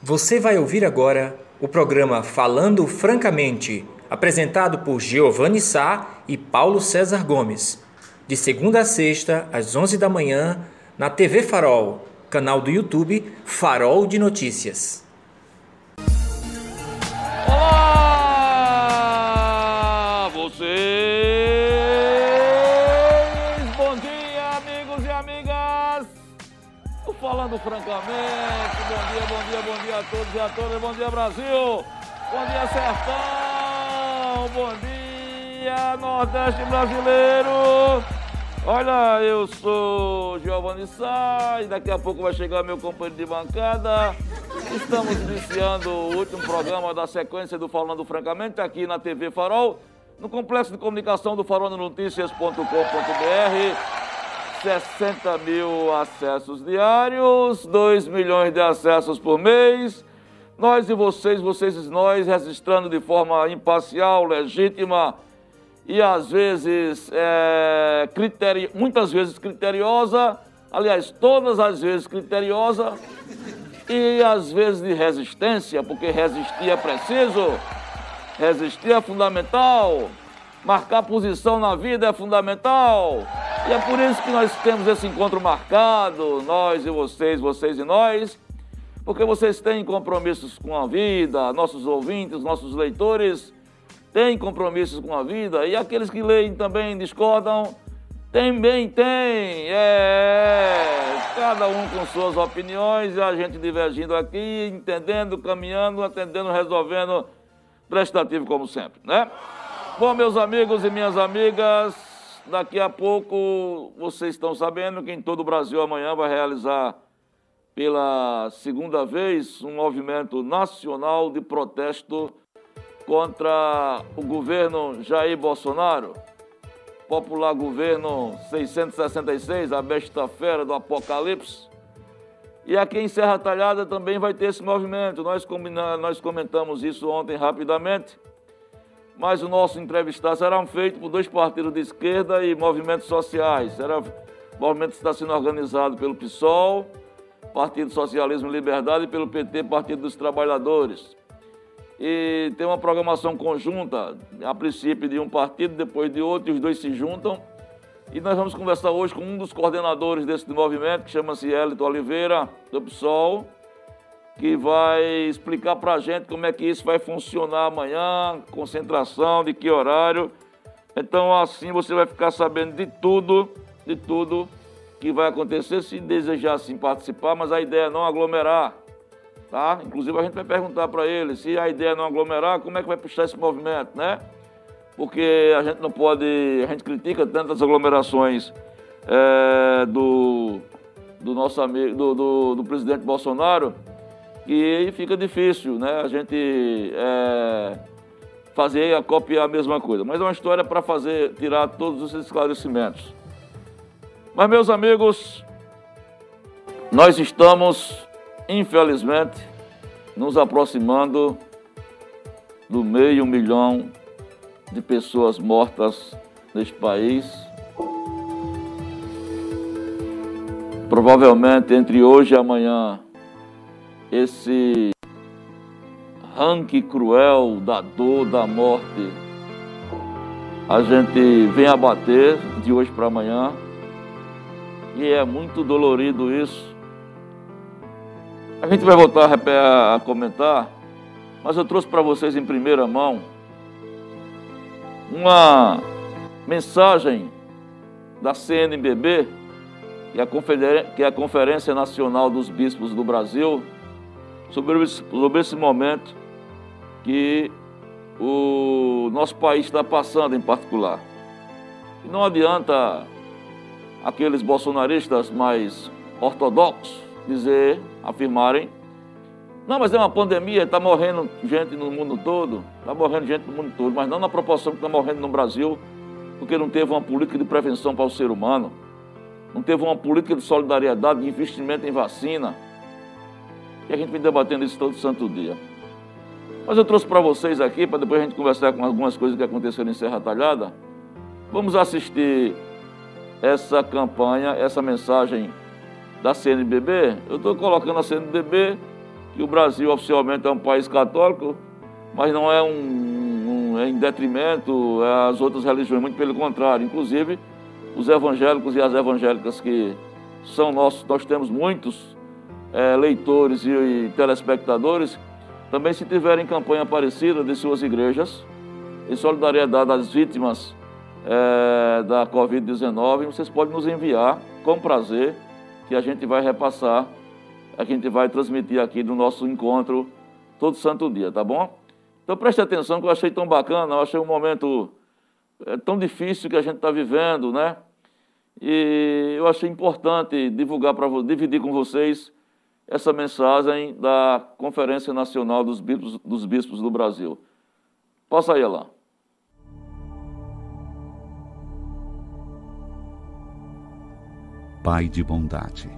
Você vai ouvir agora o programa Falando Francamente, apresentado por Giovanni Sá e Paulo César Gomes, de segunda a sexta, às 11 da manhã, na TV Farol, canal do YouTube Farol de Notícias. Falando francamente, bom dia, bom dia, bom dia a todos e a todas, bom dia, Brasil! Bom dia, Sertão! Bom dia, Nordeste brasileiro! Olha, eu sou Giovanni Sá e daqui a pouco vai chegar meu companheiro de bancada. Estamos iniciando o último programa da sequência do Falando Francamente aqui na TV Farol, no complexo de comunicação do farolnoticias.com.br. 60 mil acessos diários, 2 milhões de acessos por mês. Nós e vocês, vocês e nós, registrando de forma imparcial, legítima e às vezes, é, criteri... muitas vezes criteriosa, aliás, todas as vezes criteriosa e às vezes de resistência, porque resistir é preciso, resistir é fundamental, marcar posição na vida é fundamental. E é por isso que nós temos esse encontro marcado, nós e vocês, vocês e nós, porque vocês têm compromissos com a vida, nossos ouvintes, nossos leitores têm compromissos com a vida, e aqueles que leem também discordam, também tem, é, cada um com suas opiniões, e a gente divergindo aqui, entendendo, caminhando, atendendo, resolvendo, prestativo como sempre, né? Bom, meus amigos e minhas amigas, daqui a pouco vocês estão sabendo que em todo o Brasil amanhã vai realizar pela segunda vez um movimento nacional de protesto contra o governo Jair Bolsonaro, popular governo 666, a besta fera do apocalipse. E aqui em Serra Talhada também vai ter esse movimento. Nós, nós comentamos isso ontem rapidamente, mas o nosso entrevistado será feito por dois partidos de esquerda e movimentos sociais. Será, o movimento está sendo organizado pelo PSOL, Partido Socialismo e Liberdade, e pelo PT, Partido dos Trabalhadores e tem uma programação conjunta, a princípio de um partido, depois de outro, e os dois se juntam. E nós vamos conversar hoje com um dos coordenadores desse movimento, que chama-se Hélito Oliveira, do PSOL, que vai explicar para a gente como é que isso vai funcionar amanhã, concentração, de que horário. Então, assim você vai ficar sabendo de tudo, de tudo que vai acontecer, se desejar sim participar, mas a ideia é não aglomerar. Tá? Inclusive a gente vai perguntar para ele se a ideia é não aglomerar, como é que vai puxar esse movimento, né? Porque a gente não pode, a gente critica tantas aglomerações é, do, do nosso amigo, do, do, do, presidente Bolsonaro, que fica difícil, né? A gente é, fazer, copiar a mesma coisa. Mas é uma história para fazer, tirar todos os esclarecimentos. Mas meus amigos, nós estamos infelizmente, nos aproximando do meio milhão de pessoas mortas neste país. Provavelmente entre hoje e amanhã, esse ranking cruel da dor, da morte, a gente vem abater de hoje para amanhã. E é muito dolorido isso. A gente vai voltar a comentar, mas eu trouxe para vocês em primeira mão uma mensagem da CNBB, é que é a Conferência Nacional dos Bispos do Brasil, sobre sobre esse momento que o nosso país está passando em particular. E não adianta aqueles bolsonaristas mais ortodoxos dizer, afirmarem, não, mas é uma pandemia, está morrendo gente no mundo todo, está morrendo gente no mundo todo, mas não na proporção que está morrendo no Brasil, porque não teve uma política de prevenção para o ser humano, não teve uma política de solidariedade, de investimento em vacina. E a gente vem debatendo isso todo santo dia. Mas eu trouxe para vocês aqui, para depois a gente conversar com algumas coisas que aconteceram em Serra Talhada. Vamos assistir essa campanha, essa mensagem da CNBB, eu estou colocando a CNBB, que o Brasil oficialmente é um país católico, mas não é um, um é em detrimento às outras religiões, muito pelo contrário. Inclusive, os evangélicos e as evangélicas que são nossos, nós temos muitos é, leitores e, e telespectadores, também se tiverem campanha parecida de suas igrejas, em solidariedade às vítimas é, da Covid-19, vocês podem nos enviar com prazer, que a gente vai repassar, a gente vai transmitir aqui no nosso encontro todo santo dia, tá bom? Então preste atenção que eu achei tão bacana, eu achei um momento é, tão difícil que a gente está vivendo, né? E eu achei importante divulgar para dividir com vocês essa mensagem da Conferência Nacional dos Bispos, dos Bispos do Brasil. Possa ir lá. Pai de bondade.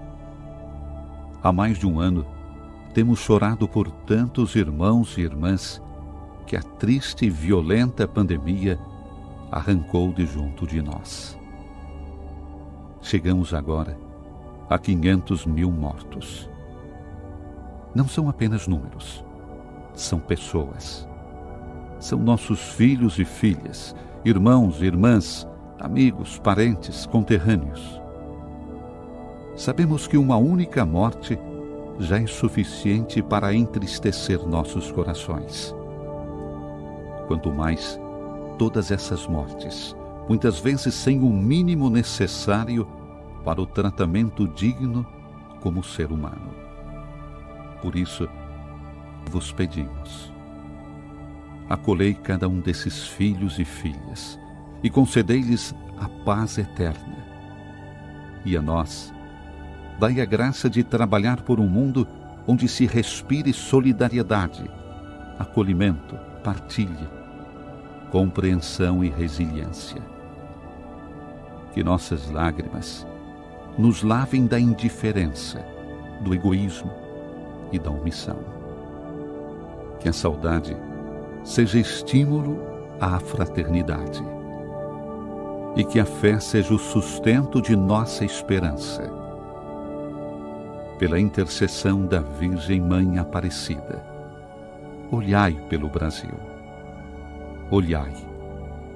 Há mais de um ano, temos chorado por tantos irmãos e irmãs que a triste e violenta pandemia arrancou de junto de nós. Chegamos agora a 500 mil mortos não são apenas números, são pessoas. São nossos filhos e filhas, irmãos e irmãs, amigos, parentes, conterrâneos. Sabemos que uma única morte já é suficiente para entristecer nossos corações. Quanto mais todas essas mortes, muitas vezes sem o mínimo necessário para o tratamento digno como ser humano. Por isso, vos pedimos. Acolhei cada um desses filhos e filhas e concedei-lhes a paz eterna. E a nós, dai a graça de trabalhar por um mundo onde se respire solidariedade, acolhimento, partilha, compreensão e resiliência. Que nossas lágrimas nos lavem da indiferença, do egoísmo, e da omissão. Que a saudade seja estímulo à fraternidade e que a fé seja o sustento de nossa esperança. Pela intercessão da Virgem Mãe Aparecida, olhai pelo Brasil, olhai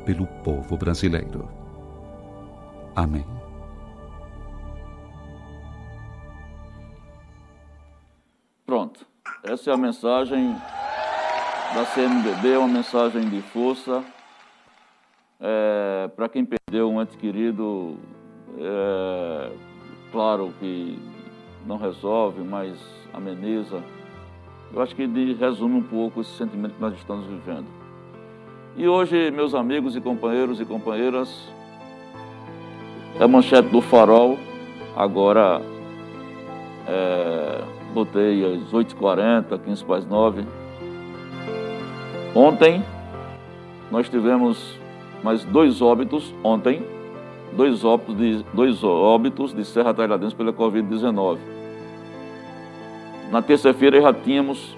pelo povo brasileiro. Amém. Essa é a mensagem da CNBB, uma mensagem de força. É, Para quem perdeu um ente querido, é, claro que não resolve, mas ameniza. Eu acho que resume um pouco esse sentimento que nós estamos vivendo. E hoje, meus amigos e companheiros e companheiras, é a manchete do farol, agora é, botei às 8h40, 15 para as 9. Ontem nós tivemos mais dois óbitos, ontem, dois óbitos de, dois óbitos de Serra Talhadense pela Covid-19. Na terça-feira já tínhamos,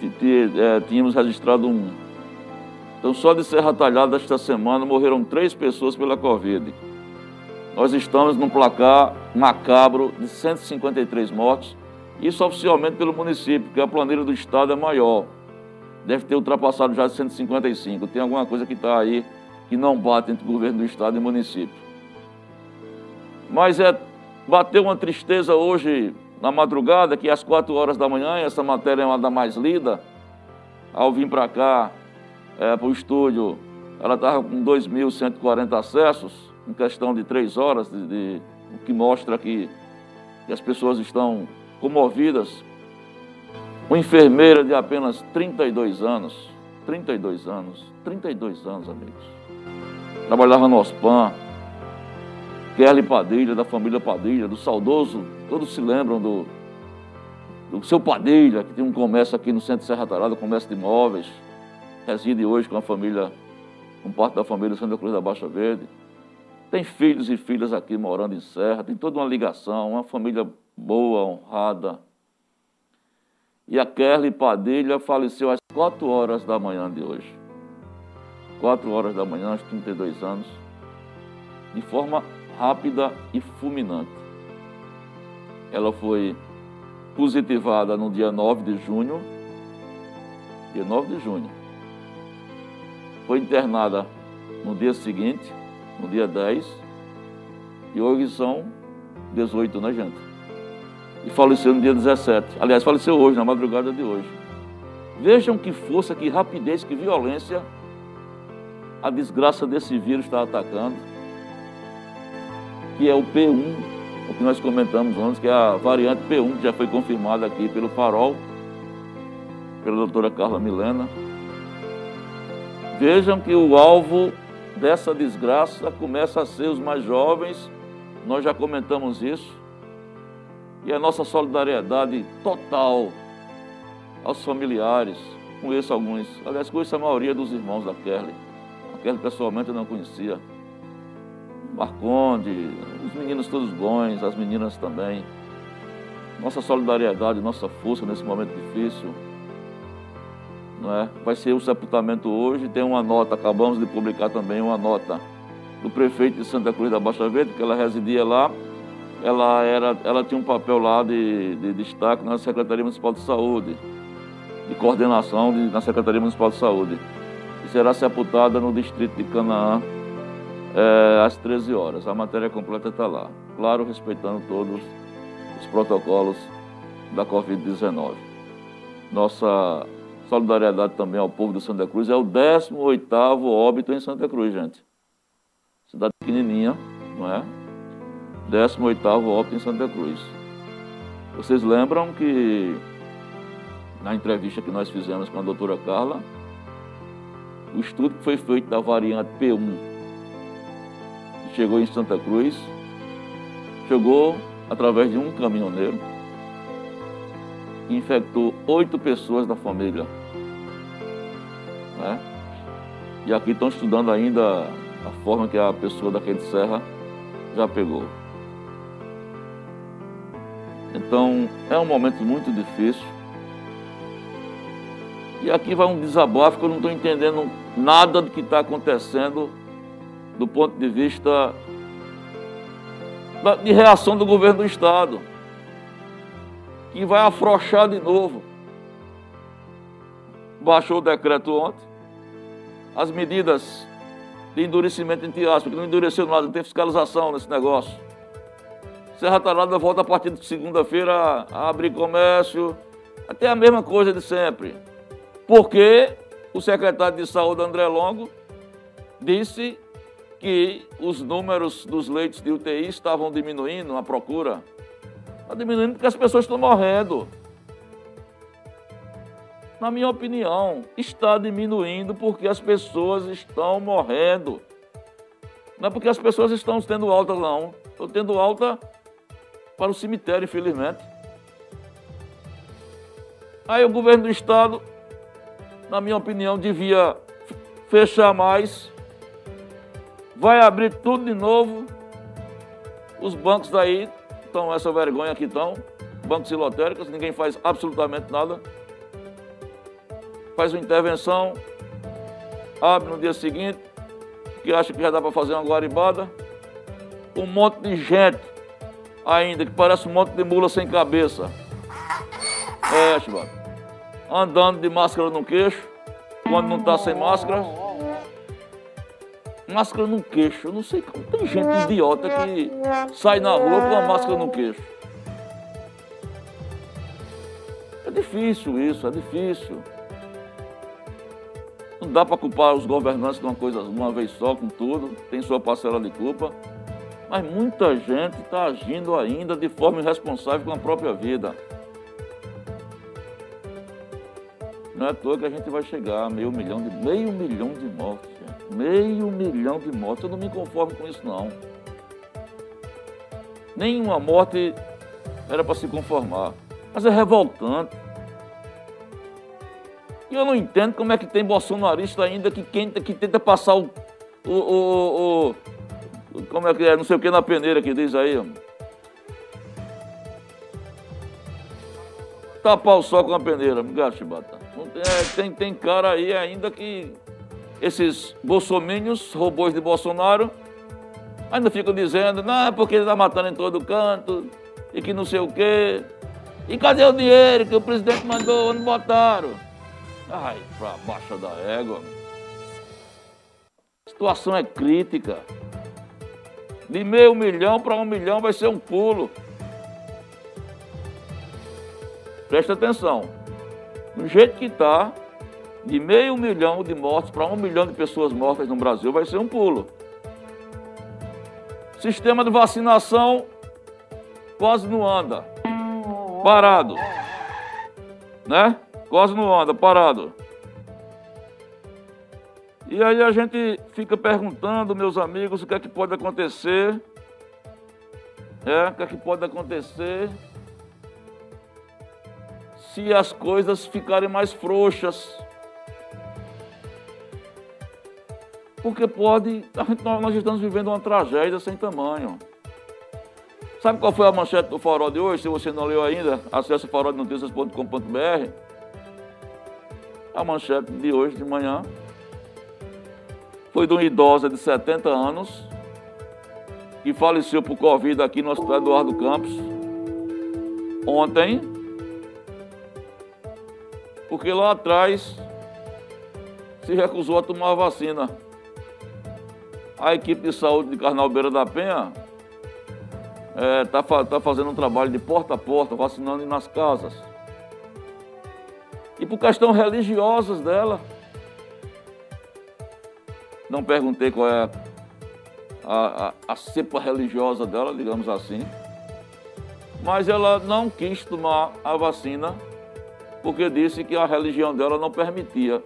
é, tínhamos registrado um. Então, só de Serra Talhada esta semana morreram três pessoas pela Covid. Nós estamos num placar macabro de 153 mortos isso oficialmente pelo município, porque a planilha do Estado é maior. Deve ter ultrapassado já 155. Tem alguma coisa que está aí que não bate entre o governo do Estado e o município. Mas é, bateu uma tristeza hoje na madrugada, que às 4 horas da manhã, essa matéria é uma da mais lida, ao vir para cá, é, para o estúdio, ela estava com 2.140 acessos, em questão de 3 horas, de, de, o que mostra que, que as pessoas estão comovidas. Uma enfermeira de apenas 32 anos, 32 anos, 32 anos, amigos. Trabalhava no OSPAN. Kelly Padilha, da família Padilha, do saudoso, todos se lembram do, do seu Padilha, que tem um comércio aqui no centro de Serra Tarada, comércio de imóveis, reside hoje com a família, com parte da família Santa Cruz da Baixa Verde. Tem filhos e filhas aqui morando em Serra, tem toda uma ligação, uma família boa, honrada. E a Kerly Padilha faleceu às 4 horas da manhã de hoje. 4 horas da manhã, aos 32 anos, de forma rápida e fulminante. Ela foi positivada no dia 9 de junho. Dia 9 de junho. Foi internada no dia seguinte, no dia 10. E hoje são 18, né, gente? E faleceu no dia 17. Aliás, faleceu hoje, na madrugada de hoje. Vejam que força, que rapidez, que violência a desgraça desse vírus está atacando, que é o P1, o que nós comentamos antes, que é a variante P1, que já foi confirmada aqui pelo Farol, pela doutora Carla Milena. Vejam que o alvo dessa desgraça começa a ser os mais jovens, nós já comentamos isso, e a nossa solidariedade total aos familiares, conheço alguns, aliás, conheço a maioria dos irmãos da Kelly Kelly pessoalmente eu não conhecia. Marconde, os meninos todos bons, as meninas também. Nossa solidariedade, nossa força nesse momento difícil. Não é? Vai ser o sepultamento hoje, tem uma nota, acabamos de publicar também uma nota do prefeito de Santa Cruz da Baixa Verde, que ela residia lá. Ela, era, ela tinha um papel lá de, de destaque na Secretaria Municipal de Saúde, de coordenação de, na Secretaria Municipal de Saúde será sepultada no distrito de Canaã é, às 13 horas. A matéria completa está lá. Claro, respeitando todos os protocolos da Covid-19. Nossa solidariedade também ao povo de Santa Cruz. É o 18º óbito em Santa Cruz, gente. Cidade pequenininha, não é? 18º óbito em Santa Cruz. Vocês lembram que na entrevista que nós fizemos com a doutora Carla, o estudo que foi feito da variante P1 chegou em Santa Cruz, chegou através de um caminhoneiro que infectou oito pessoas da família. Né? E aqui estão estudando ainda a forma que a pessoa daquele serra já pegou. Então é um momento muito difícil. E aqui vai um desabafo que eu não estou entendendo nada do que está acontecendo do ponto de vista de reação do governo do Estado, que vai afrouxar de novo. Baixou o decreto ontem, as medidas de endurecimento entre aspas, porque não endureceu nada, tem fiscalização nesse negócio. Serra Talhada volta a partir de segunda-feira a abrir comércio, até a mesma coisa de sempre. Porque o secretário de Saúde, André Longo, disse que os números dos leitos de UTI estavam diminuindo, a procura. Está diminuindo porque as pessoas estão morrendo. Na minha opinião, está diminuindo porque as pessoas estão morrendo. Não é porque as pessoas estão tendo alta, não. Estão tendo alta para o cemitério, infelizmente. Aí o governo do estado na minha opinião, devia fechar mais. Vai abrir tudo de novo. Os bancos daí estão essa vergonha que estão. Bancos e ninguém faz absolutamente nada. Faz uma intervenção, abre no dia seguinte, que acha que já dá para fazer uma guaribada. Um monte de gente ainda, que parece um monte de mula sem cabeça. É, Chibata andando de máscara no queixo, quando não está sem máscara. Máscara no queixo. Eu não sei como tem gente idiota que sai na rua com a máscara no queixo. É difícil isso, é difícil. Não dá para culpar os governantes de uma coisa uma vez só com tudo, tem sua parcela de culpa. Mas muita gente está agindo ainda de forma irresponsável com a própria vida. Não é à toa que a gente vai chegar a meio milhão de, meio milhão de mortes, gente. Meio milhão de mortes. Eu não me conformo com isso, não. Nenhuma morte era para se conformar. Mas é revoltante. E eu não entendo como é que tem bolsonarista ainda que, quenta, que tenta passar o, o, o, Como é que é? Não sei o que na peneira que diz aí. Tapar o sol com a peneira, me gaste, batata. É, tem, tem cara aí ainda que esses bolsomínios, robôs de Bolsonaro, ainda ficam dizendo, não, é porque ele está matando em todo canto, e que não sei o quê. E cadê o dinheiro que o presidente mandou? Onde botaram? Ai, pra baixa da égua. A situação é crítica. De meio milhão para um milhão vai ser um pulo. Presta atenção. Do jeito que está, de meio milhão de mortos para um milhão de pessoas mortas no Brasil vai ser um pulo. Sistema de vacinação quase não anda. Parado. Né? Quase não anda, parado. E aí a gente fica perguntando, meus amigos, o que é que pode acontecer. É, o que é que pode acontecer se as coisas ficarem mais frouxas. Porque pode. Nós estamos vivendo uma tragédia sem tamanho. Sabe qual foi a manchete do Farol de hoje? Se você não leu ainda, acesse faroldenoticias.com.br. A manchete de hoje de manhã foi de uma idosa de 70 anos que faleceu por Covid aqui no Hospital Eduardo Campos ontem, porque lá atrás se recusou a tomar a vacina. A equipe de saúde de Carnal Beira da Penha está é, tá, tá fazendo um trabalho de porta a porta, vacinando nas casas. E por questões religiosas dela, não perguntei qual é a, a, a cepa religiosa dela, digamos assim, mas ela não quis tomar a vacina porque disse que a religião dela não permitia.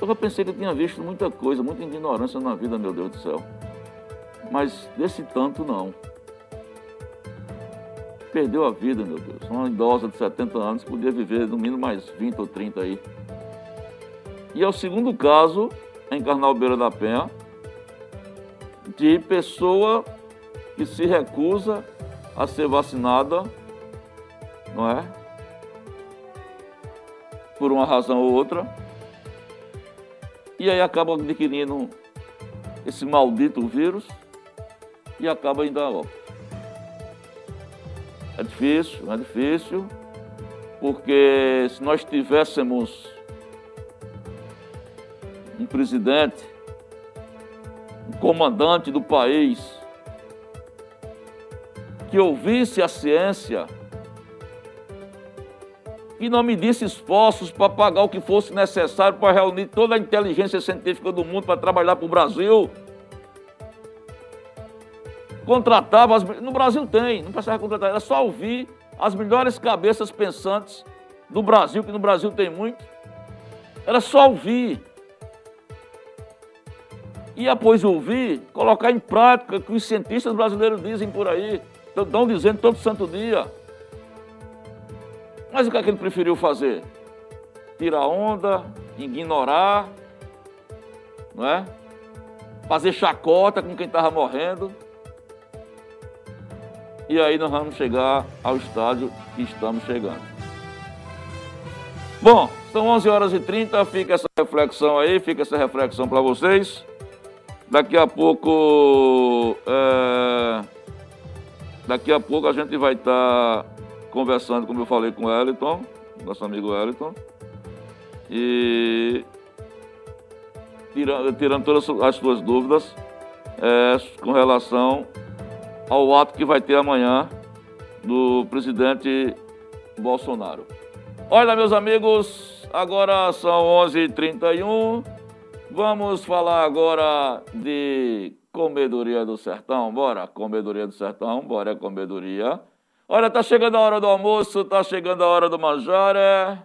Eu pensei que eu tinha visto muita coisa, muita ignorância na vida, meu Deus do céu. Mas desse tanto não perdeu a vida, meu Deus. Uma idosa de 70 anos podia viver no mínimo mais 20 ou 30 aí. E é o segundo caso em Carnal Beira da Penha de pessoa que se recusa a ser vacinada, não é? Por uma razão ou outra. E aí acaba adquirindo esse maldito vírus e acaba indo a óbito. É difícil, é difícil, porque se nós tivéssemos um presidente, um comandante do país, que ouvisse a ciência, que não medisse esforços para pagar o que fosse necessário para reunir toda a inteligência científica do mundo para trabalhar para o Brasil contratava as, no Brasil tem, não precisava contratar, era só ouvir as melhores cabeças pensantes do Brasil, que no Brasil tem muito. Era só ouvir. E após ouvir, colocar em prática o que os cientistas brasileiros dizem por aí, estão dizendo todo santo dia. Mas o que é que ele preferiu fazer? Tirar onda, ignorar, não é? Fazer chacota com quem estava morrendo. E aí nós vamos chegar ao estádio que estamos chegando. Bom, são 11 horas e 30, fica essa reflexão aí, fica essa reflexão para vocês. Daqui a pouco, é... daqui a pouco a gente vai estar tá conversando, como eu falei com o Wellington, nosso amigo Wellington, e tirando, tirando todas as suas dúvidas é, com relação ao ato que vai ter amanhã do presidente Bolsonaro. Olha, meus amigos, agora são 11h31. Vamos falar agora de Comedoria do Sertão. Bora, Comedoria do Sertão, bora, Comedoria. Olha, tá chegando a hora do almoço, tá chegando a hora do manjar, é?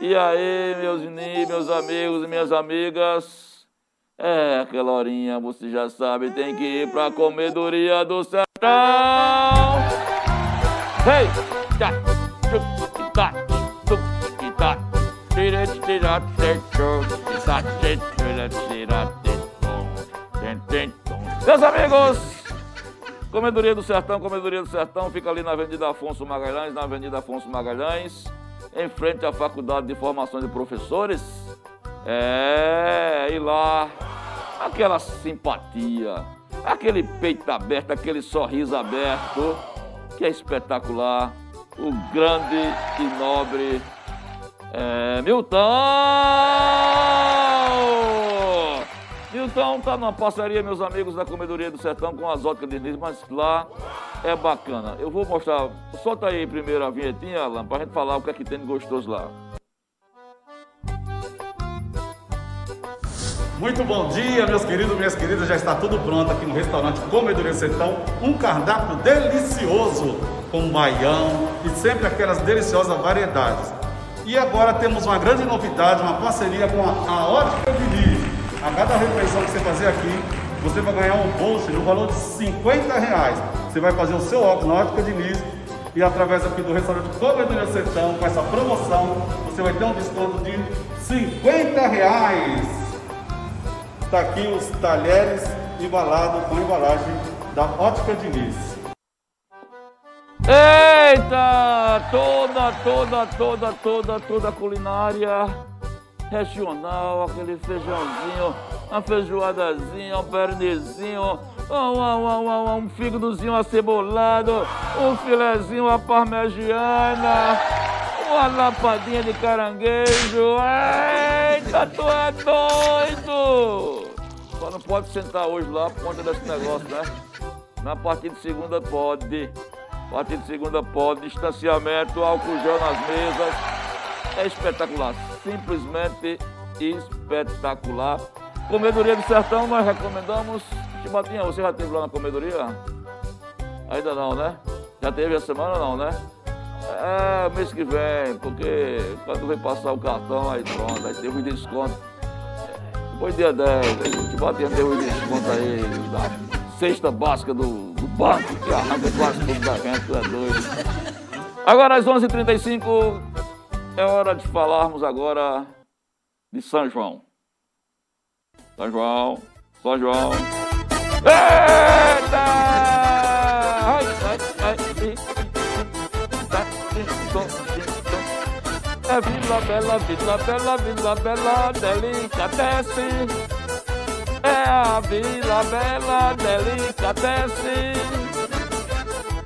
E aí, meus meus amigos e minhas amigas, é, aquela horinha, você já sabe, tem que ir pra comedoria do sertão. Hey! Meus amigos, Comedoria do Sertão, Comedoria do Sertão, fica ali na Avenida Afonso Magalhães, na Avenida Afonso Magalhães, em frente à Faculdade de Formação de Professores. É, e lá, aquela simpatia, aquele peito aberto, aquele sorriso aberto, que é espetacular. o grande e nobre é, Milton! Milton tá numa parceria, meus amigos da Comedoria do Sertão, com as óticas de Nis, mas lá é bacana. Eu vou mostrar, solta aí primeiro a vinhetinha, Alan, pra gente falar o que é que tem de gostoso lá. Muito bom dia, meus queridos, minhas queridas. Já está tudo pronto aqui no restaurante Comedoria Sertão. Um cardápio delicioso com baião e sempre aquelas deliciosas variedades. E agora temos uma grande novidade, uma parceria com a, a Ótica Diniz. A cada refeição que você fazer aqui, você vai ganhar um bolso no valor de 50 reais. Você vai fazer o seu óculos na Ótica Diniz e através aqui do restaurante Comedoria Sertão, com essa promoção, você vai ter um desconto de 50 reais. Está aqui os talheres embalados com embalagem da Ótica Diniz. Eita! Toda, toda, toda, toda, toda culinária regional, aquele feijãozinho, uma feijoadazinha, um pernezinho, um, um, um, um fígadozinho acebolado, um filezinho à parmegiana, uma lapadinha de caranguejo. Eita, tu é doido! Só não pode sentar hoje lá por conta desse negócio, né? Na partir de segunda pode. A partir de segunda pode. Distanciamento, álcool gel nas mesas. É espetacular. Simplesmente espetacular. Comedoria do Sertão, nós recomendamos. Chibatinha, você já esteve lá na comedoria? Ainda não, né? Já teve a semana não, né? É, mês que vem, porque quando vem passar o cartão, aí pronto, aí tem um desconto. Depois dia 10, a gente batia ter um desconto aí da cesta básica do, do banco, que arranca quase tudo da gente, tu é doido. Agora às 11h35, é hora de falarmos agora de São João. São João, São João. Eita! Ai, É Vila Bela, Vila Bela, Vila Bela, delicatesse. É a Vila Bela, delicatesse.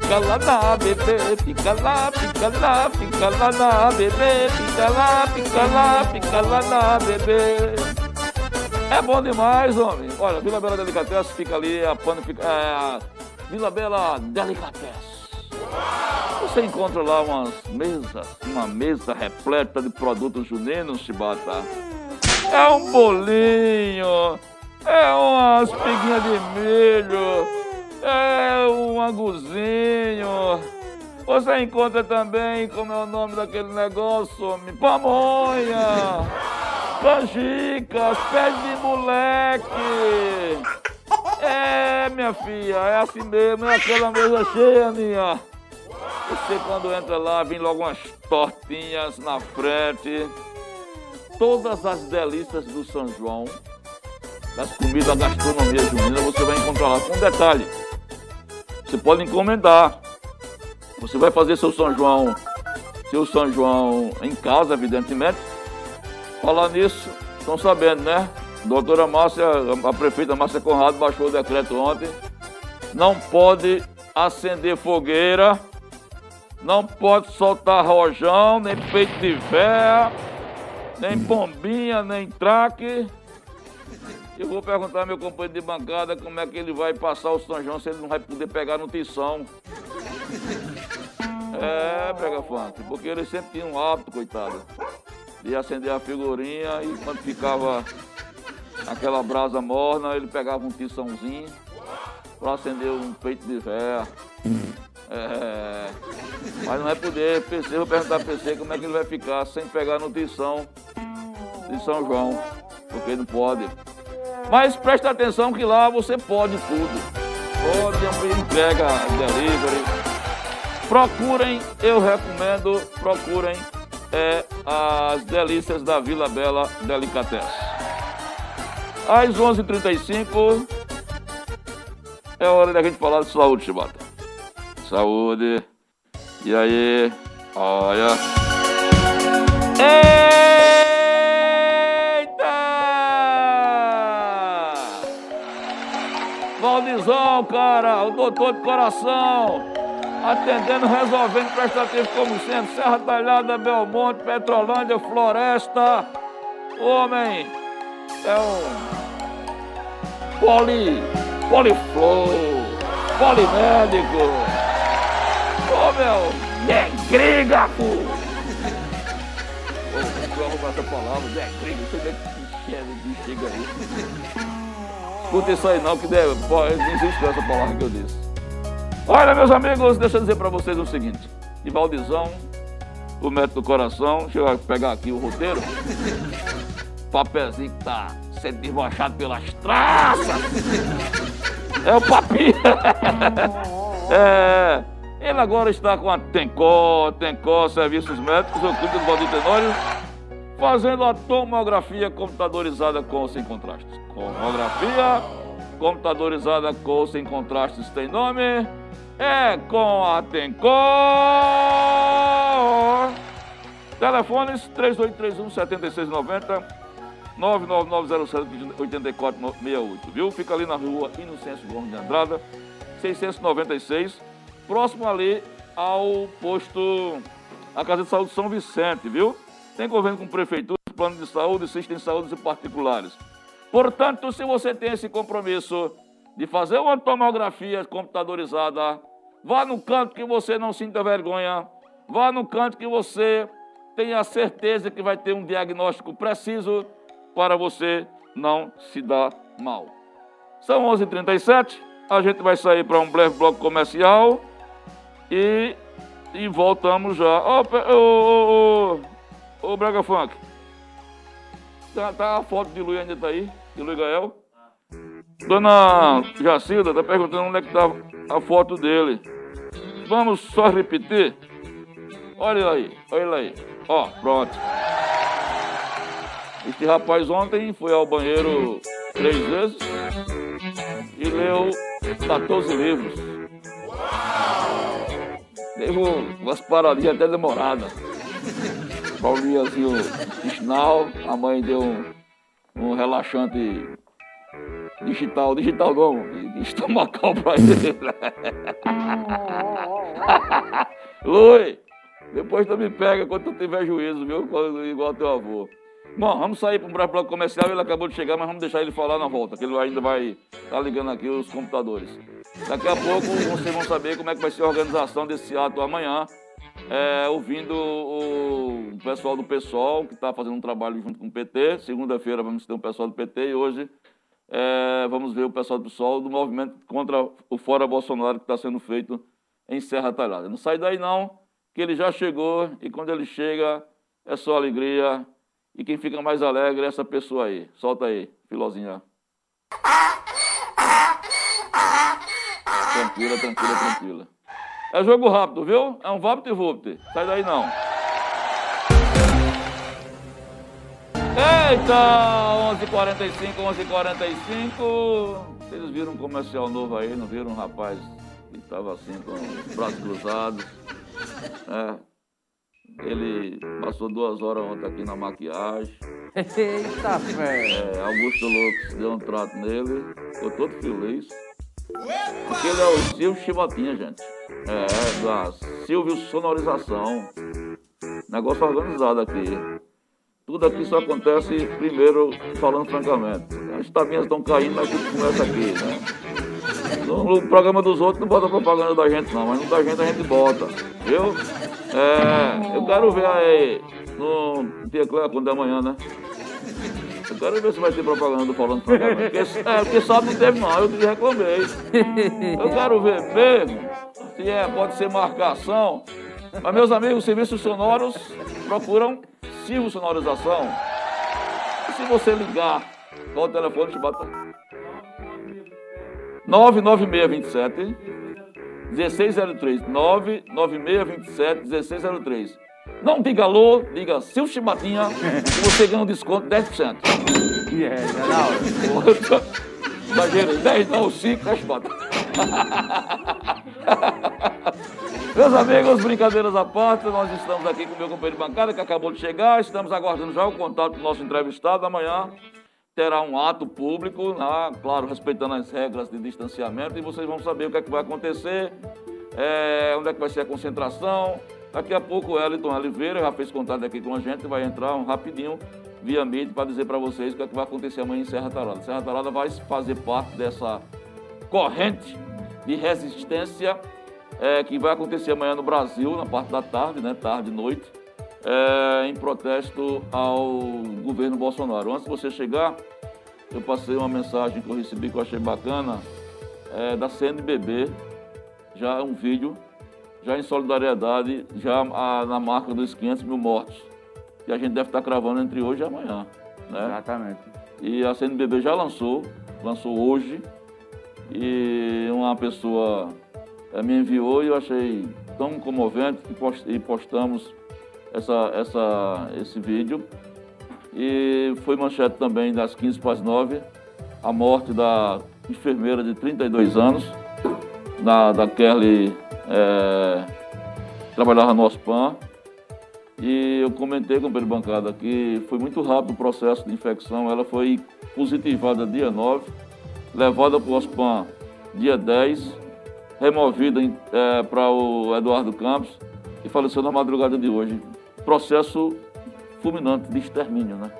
Fica lá na bebê, fica lá, fica lá, fica lá na bebê, fica lá, fica lá, fica lá na bebê. É bom demais, homem. Olha, Vila Bela Delicatesse fica ali, a pano fica. É, Vila Bela Delicatesse. Você encontra lá umas mesas, uma mesa repleta de produtos juninos, Chibata. É um bolinho, é umas piguinhas de milho, é um anguzinho. Você encontra também, como é o nome daquele negócio? Pamonha, canjicas, pés de moleque. É, minha filha, é assim mesmo, é aquela mesa cheia, minha. Você quando entra lá, vem logo umas tortinhas na frente. Todas as delícias do São João, das comidas da gastronomia junina, você vai encontrar lá. Com um detalhe, você pode encomendar. Você vai fazer seu São João, seu São João em casa, evidentemente. Falar nisso, estão sabendo, né? Doutora Márcia, a prefeita Márcia Conrado baixou o decreto ontem. Não pode acender fogueira não pode soltar rojão, nem peito de véia, nem bombinha, nem traque. Eu vou perguntar ao meu companheiro de bancada como é que ele vai passar o São João se ele não vai poder pegar no tição. É, prega funk, porque ele sempre tinha um hábito, coitado, de acender a figurinha e quando ficava aquela brasa morna, ele pegava um tiçãozinho para acender um peito de véia. É, mas não vai poder, PC, vou perguntar para PC como é que ele vai ficar sem pegar a nutrição de São João, porque não pode. Mas preste atenção que lá você pode tudo. Pode, entrega delivery. Procurem, eu recomendo, procurem é, as delícias da Vila Bela Delicatessen. Às 11h35 é hora da gente falar de saúde, Chibata. Saúde. E aí? Olha. Eita! Valdizão, cara, o doutor de coração. atendendo, resolvendo, prestativo como sempre, Serra Talhada, Belmonte, Petrolândia, Floresta. Homem é um poli, poliflor, polimédico. Ô meu, negrígrafo. Ô, eu arrumar essa palavra, negrígrafo, você vê que é chega aí. Escuta isso aí não, que deve, pode, não existe essa palavra que eu disse. Olha, meus amigos, deixa eu dizer para vocês o seguinte. Ivaldizão, o médico do coração, deixa eu pegar aqui o roteiro. Papelzinho que tá sendo desmanchado pelas traças. É o papinho. é, ele agora está com a Tencó, Tencó Serviços Médicos, o Clínico do Valdir Tenório, fazendo a tomografia computadorizada com ou sem contrastes. Tomografia computadorizada com ou sem contrastes tem nome? É com a Tencó. Telefones 3831 7690 99907-8468, viu? Fica ali na rua Inocêncio Gomes de Andrada, 696, próximo ali ao posto, a Casa de Saúde São Vicente, viu? Tem governo com prefeitura, plano de saúde, sistema de saúde particulares. Portanto, se você tem esse compromisso de fazer uma tomografia computadorizada, vá no canto que você não sinta vergonha, vá no canto que você tenha certeza que vai ter um diagnóstico preciso para você não se dar mal. São 11h37, a gente vai sair para um breve bloco comercial e, e voltamos já. Ô, ô, ô, ô, Braga Funk, tá, tá, a foto de Luiz ainda tá aí, de Luiz Gael? Dona Jacilda tá perguntando onde é que tá a foto dele. Vamos só repetir? Olha aí, olha aí. Ó, pronto. Este rapaz ontem foi ao banheiro três vezes e leu 14 livros. Teve umas paradinhas até demoradas. Paulinho assim o sinal, a mãe deu um, um relaxante digital, digital não, estomacal pra ele. Lui, depois tu me pega quando tu tiver juízo, viu? Igual teu avô. Bom, vamos sair para um breve bloco comercial. Ele acabou de chegar, mas vamos deixar ele falar na volta, que ele ainda vai estar tá ligando aqui os computadores. Daqui a pouco vocês vão saber como é que vai ser a organização desse ato amanhã, é, ouvindo o pessoal do PSOL, que está fazendo um trabalho junto com o PT. Segunda-feira vamos ter o pessoal do PT e hoje é, vamos ver o pessoal do PSOL do movimento contra o Fora Bolsonaro que está sendo feito em Serra Talhada. Não sai daí não, que ele já chegou e quando ele chega é só alegria e quem fica mais alegre é essa pessoa aí. Solta aí, filozinha. Tranquila, tranquila, tranquila. É jogo rápido, viu? É um vapt e vupt. Sai daí não. Eita! 11h45, 11h45. Vocês viram um comercial novo aí, não viram um rapaz que estava assim com os braços cruzados? É, ele passou duas horas ontem aqui na maquiagem. Eita, fé! É, Augusto Lucas deu um trato nele, ficou todo feliz. Porque ele é o Silvio Chibatinha, gente. É, da Silvio Sonorização. Negócio organizado aqui. Tudo aqui só acontece primeiro, falando francamente. As tabinhas estão caindo, mas tudo começa aqui, né? No, programa dos outros não bota propaganda da gente não, mas no da gente a gente bota, viu? É, eu quero ver aí no dia Cleia quando é amanhã, né? Eu quero ver se vai ter propaganda do falando francamente. Porque, é, porque sabe não teve não, eu reclamei. Eu quero ver mesmo se é, pode ser marcação. Mas meus amigos, serviços sonoros procuram Silvio Sonorização. E se você ligar, qual o telefone? Bota. 99627 1603 99627 1603. Não diga alô, diga seu chibatinha e você ganha um desconto de 10%. Yeah, não. Exagerei, 10 não, 5, 10 patas. Meus amigos, brincadeiras à parte, nós estamos aqui com o meu companheiro de bancada que acabou de chegar, estamos aguardando já o contato do nosso entrevistado. Amanhã terá um ato público, né? claro, respeitando as regras de distanciamento, e vocês vão saber o que, é que vai acontecer. é, onde é que vai ser a concentração. Daqui a pouco o Eliton Oliveira já fez contato aqui com a gente, vai entrar um rapidinho via mídia para dizer para vocês o que, é que vai acontecer amanhã em Serra Talada. Serra Talada vai fazer parte dessa corrente de resistência é, que vai acontecer amanhã no Brasil, na parte da tarde, né, tarde e noite, é, em protesto ao governo Bolsonaro. Antes de você chegar, eu passei uma mensagem que eu recebi que eu achei bacana, é, da CNBB, já é um vídeo, já em solidariedade, já a, na marca dos 500 mil mortos, que a gente deve estar cravando entre hoje e amanhã. Né? Exatamente. E a CNBB já lançou, lançou hoje, e uma pessoa é, me enviou e eu achei tão comovente que post, postamos essa, essa, esse vídeo. E foi manchete também das 15 para as 9, a morte da enfermeira de 32 anos, da, da Kelly, é, trabalhava no OSPAN. E eu comentei com o Pedro Bancada que foi muito rápido o processo de infecção. Ela foi positivada dia 9, levada para o OSPAN dia 10, removida é, para o Eduardo Campos e faleceu na madrugada de hoje. Processo fulminante de extermínio, né?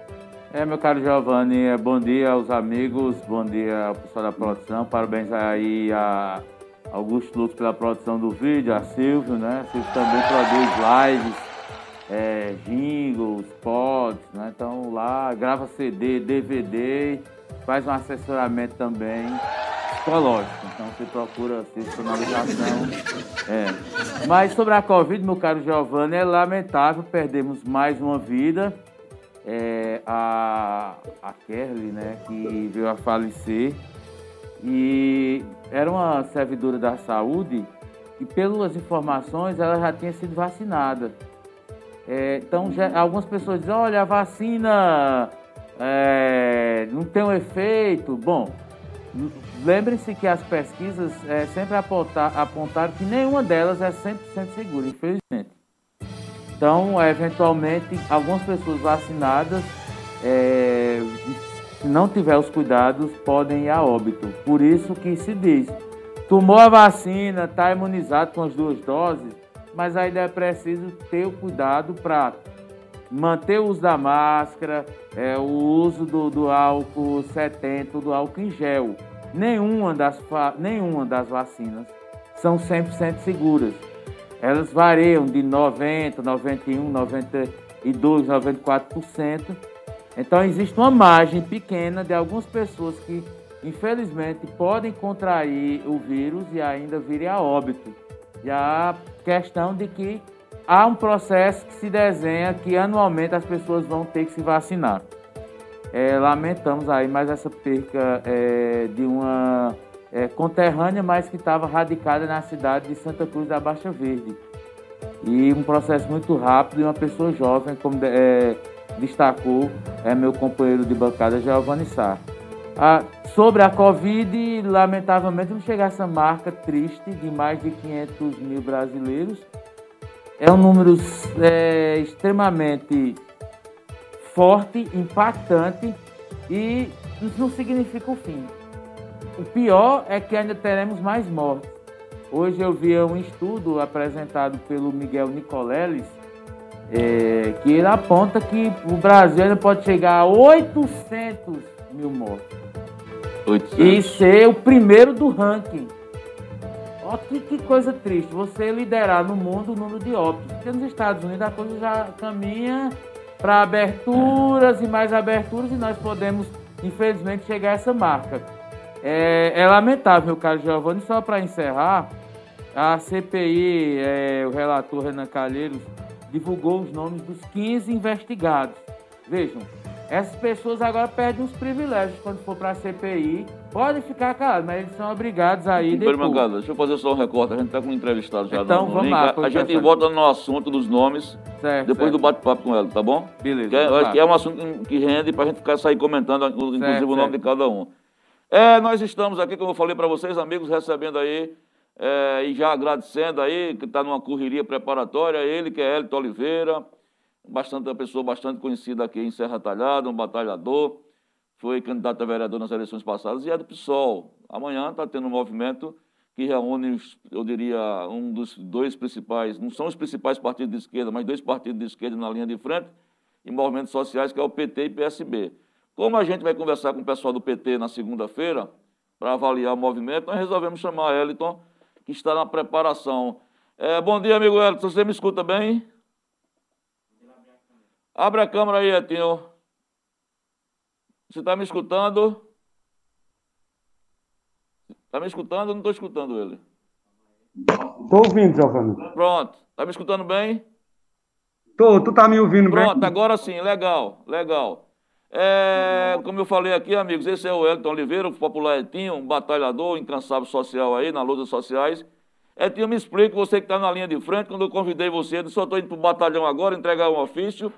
É, meu caro Giovanni, é, bom dia aos amigos, bom dia ao pessoal da produção, parabéns aí a Augusto Luz pela produção do vídeo, a Silvio, né? A Silvio também produz lives, é, jingles, pods, né? Então lá grava CD, DVD, faz um assessoramento também psicológico. Então você procura personalização. É. Mas sobre a Covid, meu caro Giovanni, é lamentável, perdemos mais uma vida. É, a, a Kerly, né, que veio a falecer. E era uma servidora da saúde e, pelas informações, ela já tinha sido vacinada. É, então, já, algumas pessoas dizem: olha, a vacina é, não tem um efeito. Bom, Lembre-se que as pesquisas é, sempre apontar, apontaram que nenhuma delas é 100% segura, infelizmente. Então, eventualmente, algumas pessoas vacinadas, é, se não tiver os cuidados, podem ir a óbito. Por isso que se diz, tomou a vacina, está imunizado com as duas doses, mas ainda é preciso ter o cuidado para manter o uso da máscara, é, o uso do, do álcool 70, do álcool em gel. Nenhuma das, nenhuma das vacinas são 100% seguras. Elas variam de 90, 91, 92, 94%. Então existe uma margem pequena de algumas pessoas que, infelizmente, podem contrair o vírus e ainda virem a óbito. E a questão de que há um processo que se desenha que anualmente as pessoas vão ter que se vacinar. É, lamentamos aí mais essa perca é, de uma é, conterrânea, mas que estava radicada na cidade de Santa Cruz da Baixa Verde. E um processo muito rápido e uma pessoa jovem, como é, destacou é, meu companheiro de bancada, Giovanni Sá. Ah, sobre a Covid, lamentavelmente não chega a essa marca triste de mais de 500 mil brasileiros é um número é, extremamente forte, impactante e isso não significa o fim. O pior é que ainda teremos mais mortes. Hoje eu vi um estudo apresentado pelo Miguel Nicoleles, é, que ele aponta que o Brasil ainda pode chegar a 800 mil mortes. 800. E ser o primeiro do ranking. Que, que, coisa triste, você liderar no mundo o número de óbitos. Porque nos Estados Unidos a coisa já caminha para aberturas e mais aberturas e nós podemos, infelizmente, chegar a essa marca. É, é lamentável, meu caro Giovanni, só para encerrar, a CPI, é, o relator Renan Calheiros, divulgou os nomes dos 15 investigados. Vejam, essas pessoas agora perdem os privilégios quando for para a CPI. Pode ficar calado, mas eles são obrigados a ir depois. Mancada, deixa eu fazer só um recorte. A gente está com um entrevistado já então, no vamos link. Lá, a, a gente volta no assunto dos nomes certo, depois certo. do bate-papo com ela, tá bom? Beleza. Que é, que é um assunto que rende para a gente ficar sair comentando, inclusive certo, o nome de cada um. É, nós estamos aqui, como eu falei para vocês, amigos, recebendo aí é, e já agradecendo aí, que está numa correria preparatória, ele que é Elton Oliveira bastante, uma pessoa bastante conhecida aqui em Serra Talhada, um batalhador, foi candidato a vereador nas eleições passadas e é do PSOL. Amanhã está tendo um movimento que reúne, eu diria, um dos dois principais, não são os principais partidos de esquerda, mas dois partidos de esquerda na linha de frente, e movimentos sociais, que é o PT e PSB. Como a gente vai conversar com o pessoal do PT na segunda-feira, para avaliar o movimento, nós resolvemos chamar Eliton, que está na preparação. É, bom dia, amigo Eliton, você me escuta bem? Abre a câmera aí, Etinho. Você está me escutando? Está me escutando ou não estou escutando ele? Estou ouvindo, Giovanni. Pronto. Está me escutando bem? Tô, tu tá me ouvindo Pronto, bem? Pronto, agora sim, legal, legal. É, como eu falei aqui, amigos, esse é o Elton Oliveira, o popular Etinho, um batalhador, incansável social aí, nas lutas sociais. Etinho, me explica, você que está na linha de frente, quando eu convidei você, eu só estou indo para o batalhão agora, entregar um ofício.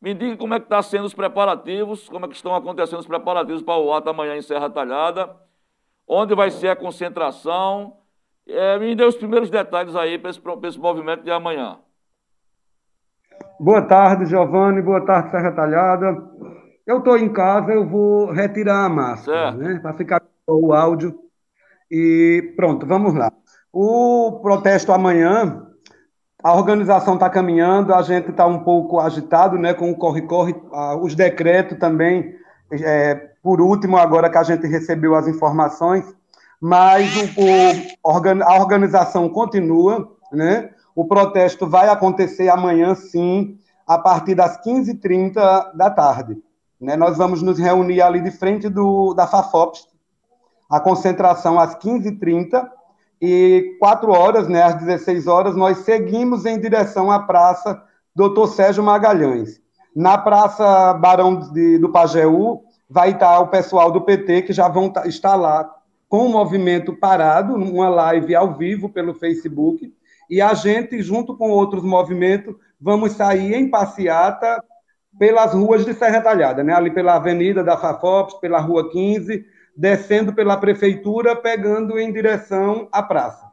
Me diga como é que estão tá sendo os preparativos, como é que estão acontecendo os preparativos para o ato amanhã em Serra Talhada, onde vai ser a concentração. É, me dê os primeiros detalhes aí para esse, esse movimento de amanhã. Boa tarde, Giovanni. Boa tarde, Serra Talhada. Eu estou em casa, eu vou retirar a máscara, né? Para ficar o áudio. E pronto, vamos lá. O protesto amanhã a organização está caminhando, a gente está um pouco agitado, né, com o corre-corre, os decretos também, é, por último, agora que a gente recebeu as informações, mas o, o, a organização continua, né, o protesto vai acontecer amanhã, sim, a partir das 15h30 da tarde. Né, nós vamos nos reunir ali de frente do, da FAFOPS, a concentração às 15h30, e quatro horas, né, às 16 horas, nós seguimos em direção à Praça Doutor Sérgio Magalhães. Na Praça Barão de, do Pajeú, vai estar o pessoal do PT, que já vão estar lá com o movimento parado, uma live ao vivo pelo Facebook, e a gente, junto com outros movimentos, vamos sair em passeata pelas ruas de Serra Talhada, né? ali pela Avenida da Fafopes, pela Rua 15, descendo pela prefeitura, pegando em direção à praça.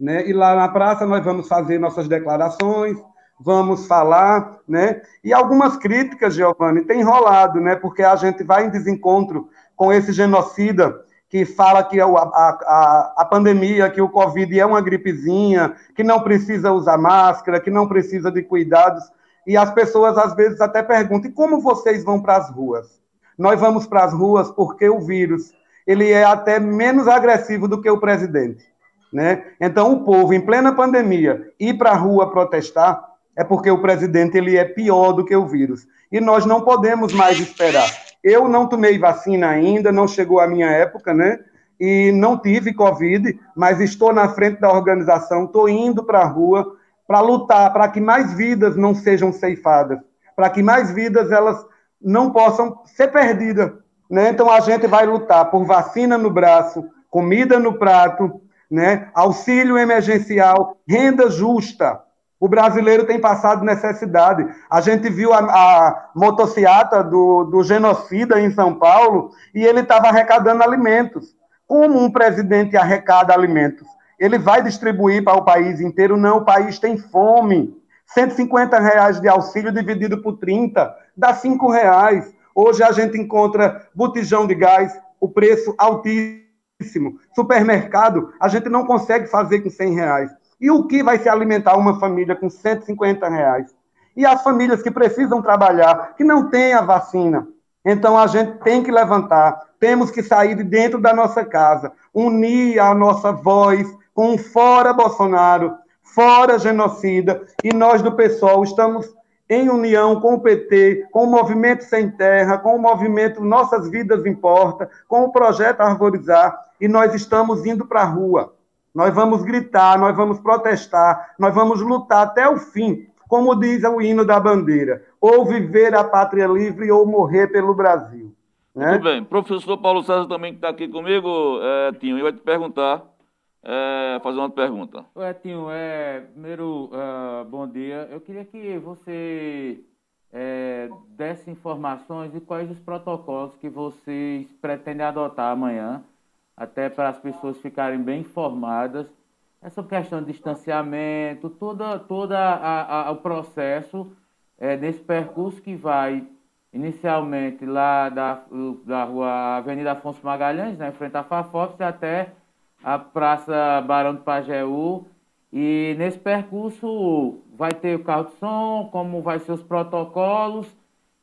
Né? E lá na praça nós vamos fazer nossas declarações, vamos falar, né? E algumas críticas, Giovanni, tem rolado, né? Porque a gente vai em desencontro com esse genocida que fala que a, a, a pandemia, que o Covid é uma gripezinha, que não precisa usar máscara, que não precisa de cuidados. E as pessoas às vezes até perguntam: e como vocês vão para as ruas? Nós vamos para as ruas porque o vírus ele é até menos agressivo do que o presidente. Né? Então, o povo, em plena pandemia, ir para a rua protestar é porque o presidente ele é pior do que o vírus. E nós não podemos mais esperar. Eu não tomei vacina ainda, não chegou a minha época, né? E não tive Covid, mas estou na frente da organização, estou indo para a rua para lutar para que mais vidas não sejam ceifadas, para que mais vidas elas não possam ser perdidas né? Então a gente vai lutar por vacina no braço, comida no prato, né? auxílio emergencial, renda justa. O brasileiro tem passado necessidade. A gente viu a, a motociata do, do genocida em São Paulo e ele estava arrecadando alimentos. Como um presidente arrecada alimentos? Ele vai distribuir para o país inteiro? Não, o país tem fome. 150 reais de auxílio dividido por 30 dá 5 reais. Hoje a gente encontra botijão de gás, o preço altíssimo. Supermercado, a gente não consegue fazer com 100 reais. E o que vai se alimentar uma família com 150 reais? E as famílias que precisam trabalhar, que não têm a vacina. Então a gente tem que levantar, temos que sair de dentro da nossa casa, unir a nossa voz com um fora Bolsonaro, fora genocida, e nós do PSOL estamos em união com o PT, com o Movimento Sem Terra, com o movimento Nossas Vidas Importa, com o projeto Arborizar, e nós estamos indo para a rua. Nós vamos gritar, nós vamos protestar, nós vamos lutar até o fim, como diz o hino da bandeira: ou viver a pátria livre ou morrer pelo Brasil. Né? Muito bem. Professor Paulo César também que está aqui comigo, é, Tinho, e vai te perguntar é, fazer uma pergunta. Etinho, é, primeiro, uh, bom dia. Eu queria que você é, desse informações de quais os protocolos que vocês pretendem adotar amanhã, até para as pessoas ficarem bem informadas. Essa questão de distanciamento, toda, toda o processo é, desse percurso que vai inicialmente lá da, da rua Avenida Afonso Magalhães, né, em frente à Fafox, até a Praça Barão do Pajeú. E nesse percurso vai ter o carro de som, como vai ser os protocolos.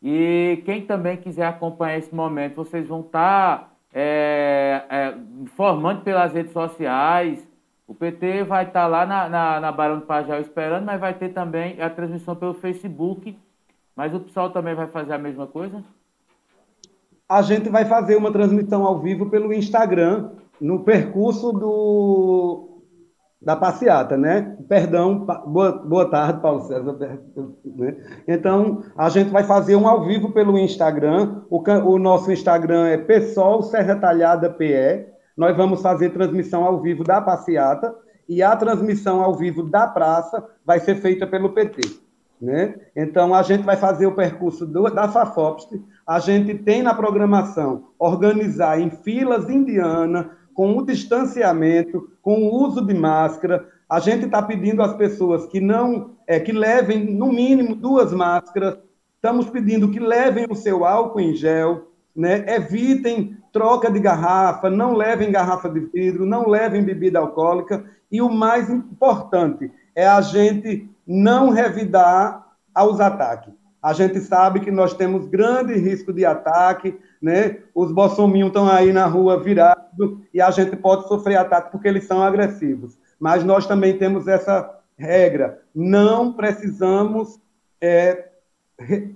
E quem também quiser acompanhar esse momento, vocês vão estar tá, é, é, informando pelas redes sociais. O PT vai estar tá lá na, na, na Barão do Pajéu esperando, mas vai ter também a transmissão pelo Facebook. Mas o pessoal também vai fazer a mesma coisa? A gente vai fazer uma transmissão ao vivo pelo Instagram, no percurso do, da passeata, né? Perdão, boa, boa tarde, Paulo César. Né? Então, a gente vai fazer um ao vivo pelo Instagram. O, o nosso Instagram é PSOL Serra Talhada PE. Nós vamos fazer transmissão ao vivo da passeata e a transmissão ao vivo da praça vai ser feita pelo PT. Né? Então, a gente vai fazer o percurso do, da FAFOPST. A gente tem na programação organizar em filas indiana, com o distanciamento, com o uso de máscara. A gente está pedindo às pessoas que não, é, que levem no mínimo duas máscaras. Estamos pedindo que levem o seu álcool em gel, né? Evitem troca de garrafa, não levem garrafa de vidro, não levem bebida alcoólica. E o mais importante é a gente não revidar aos ataques. A gente sabe que nós temos grande risco de ataque, né? Os bolsominhos estão aí na rua virados e a gente pode sofrer ataque porque eles são agressivos. Mas nós também temos essa regra: não precisamos é,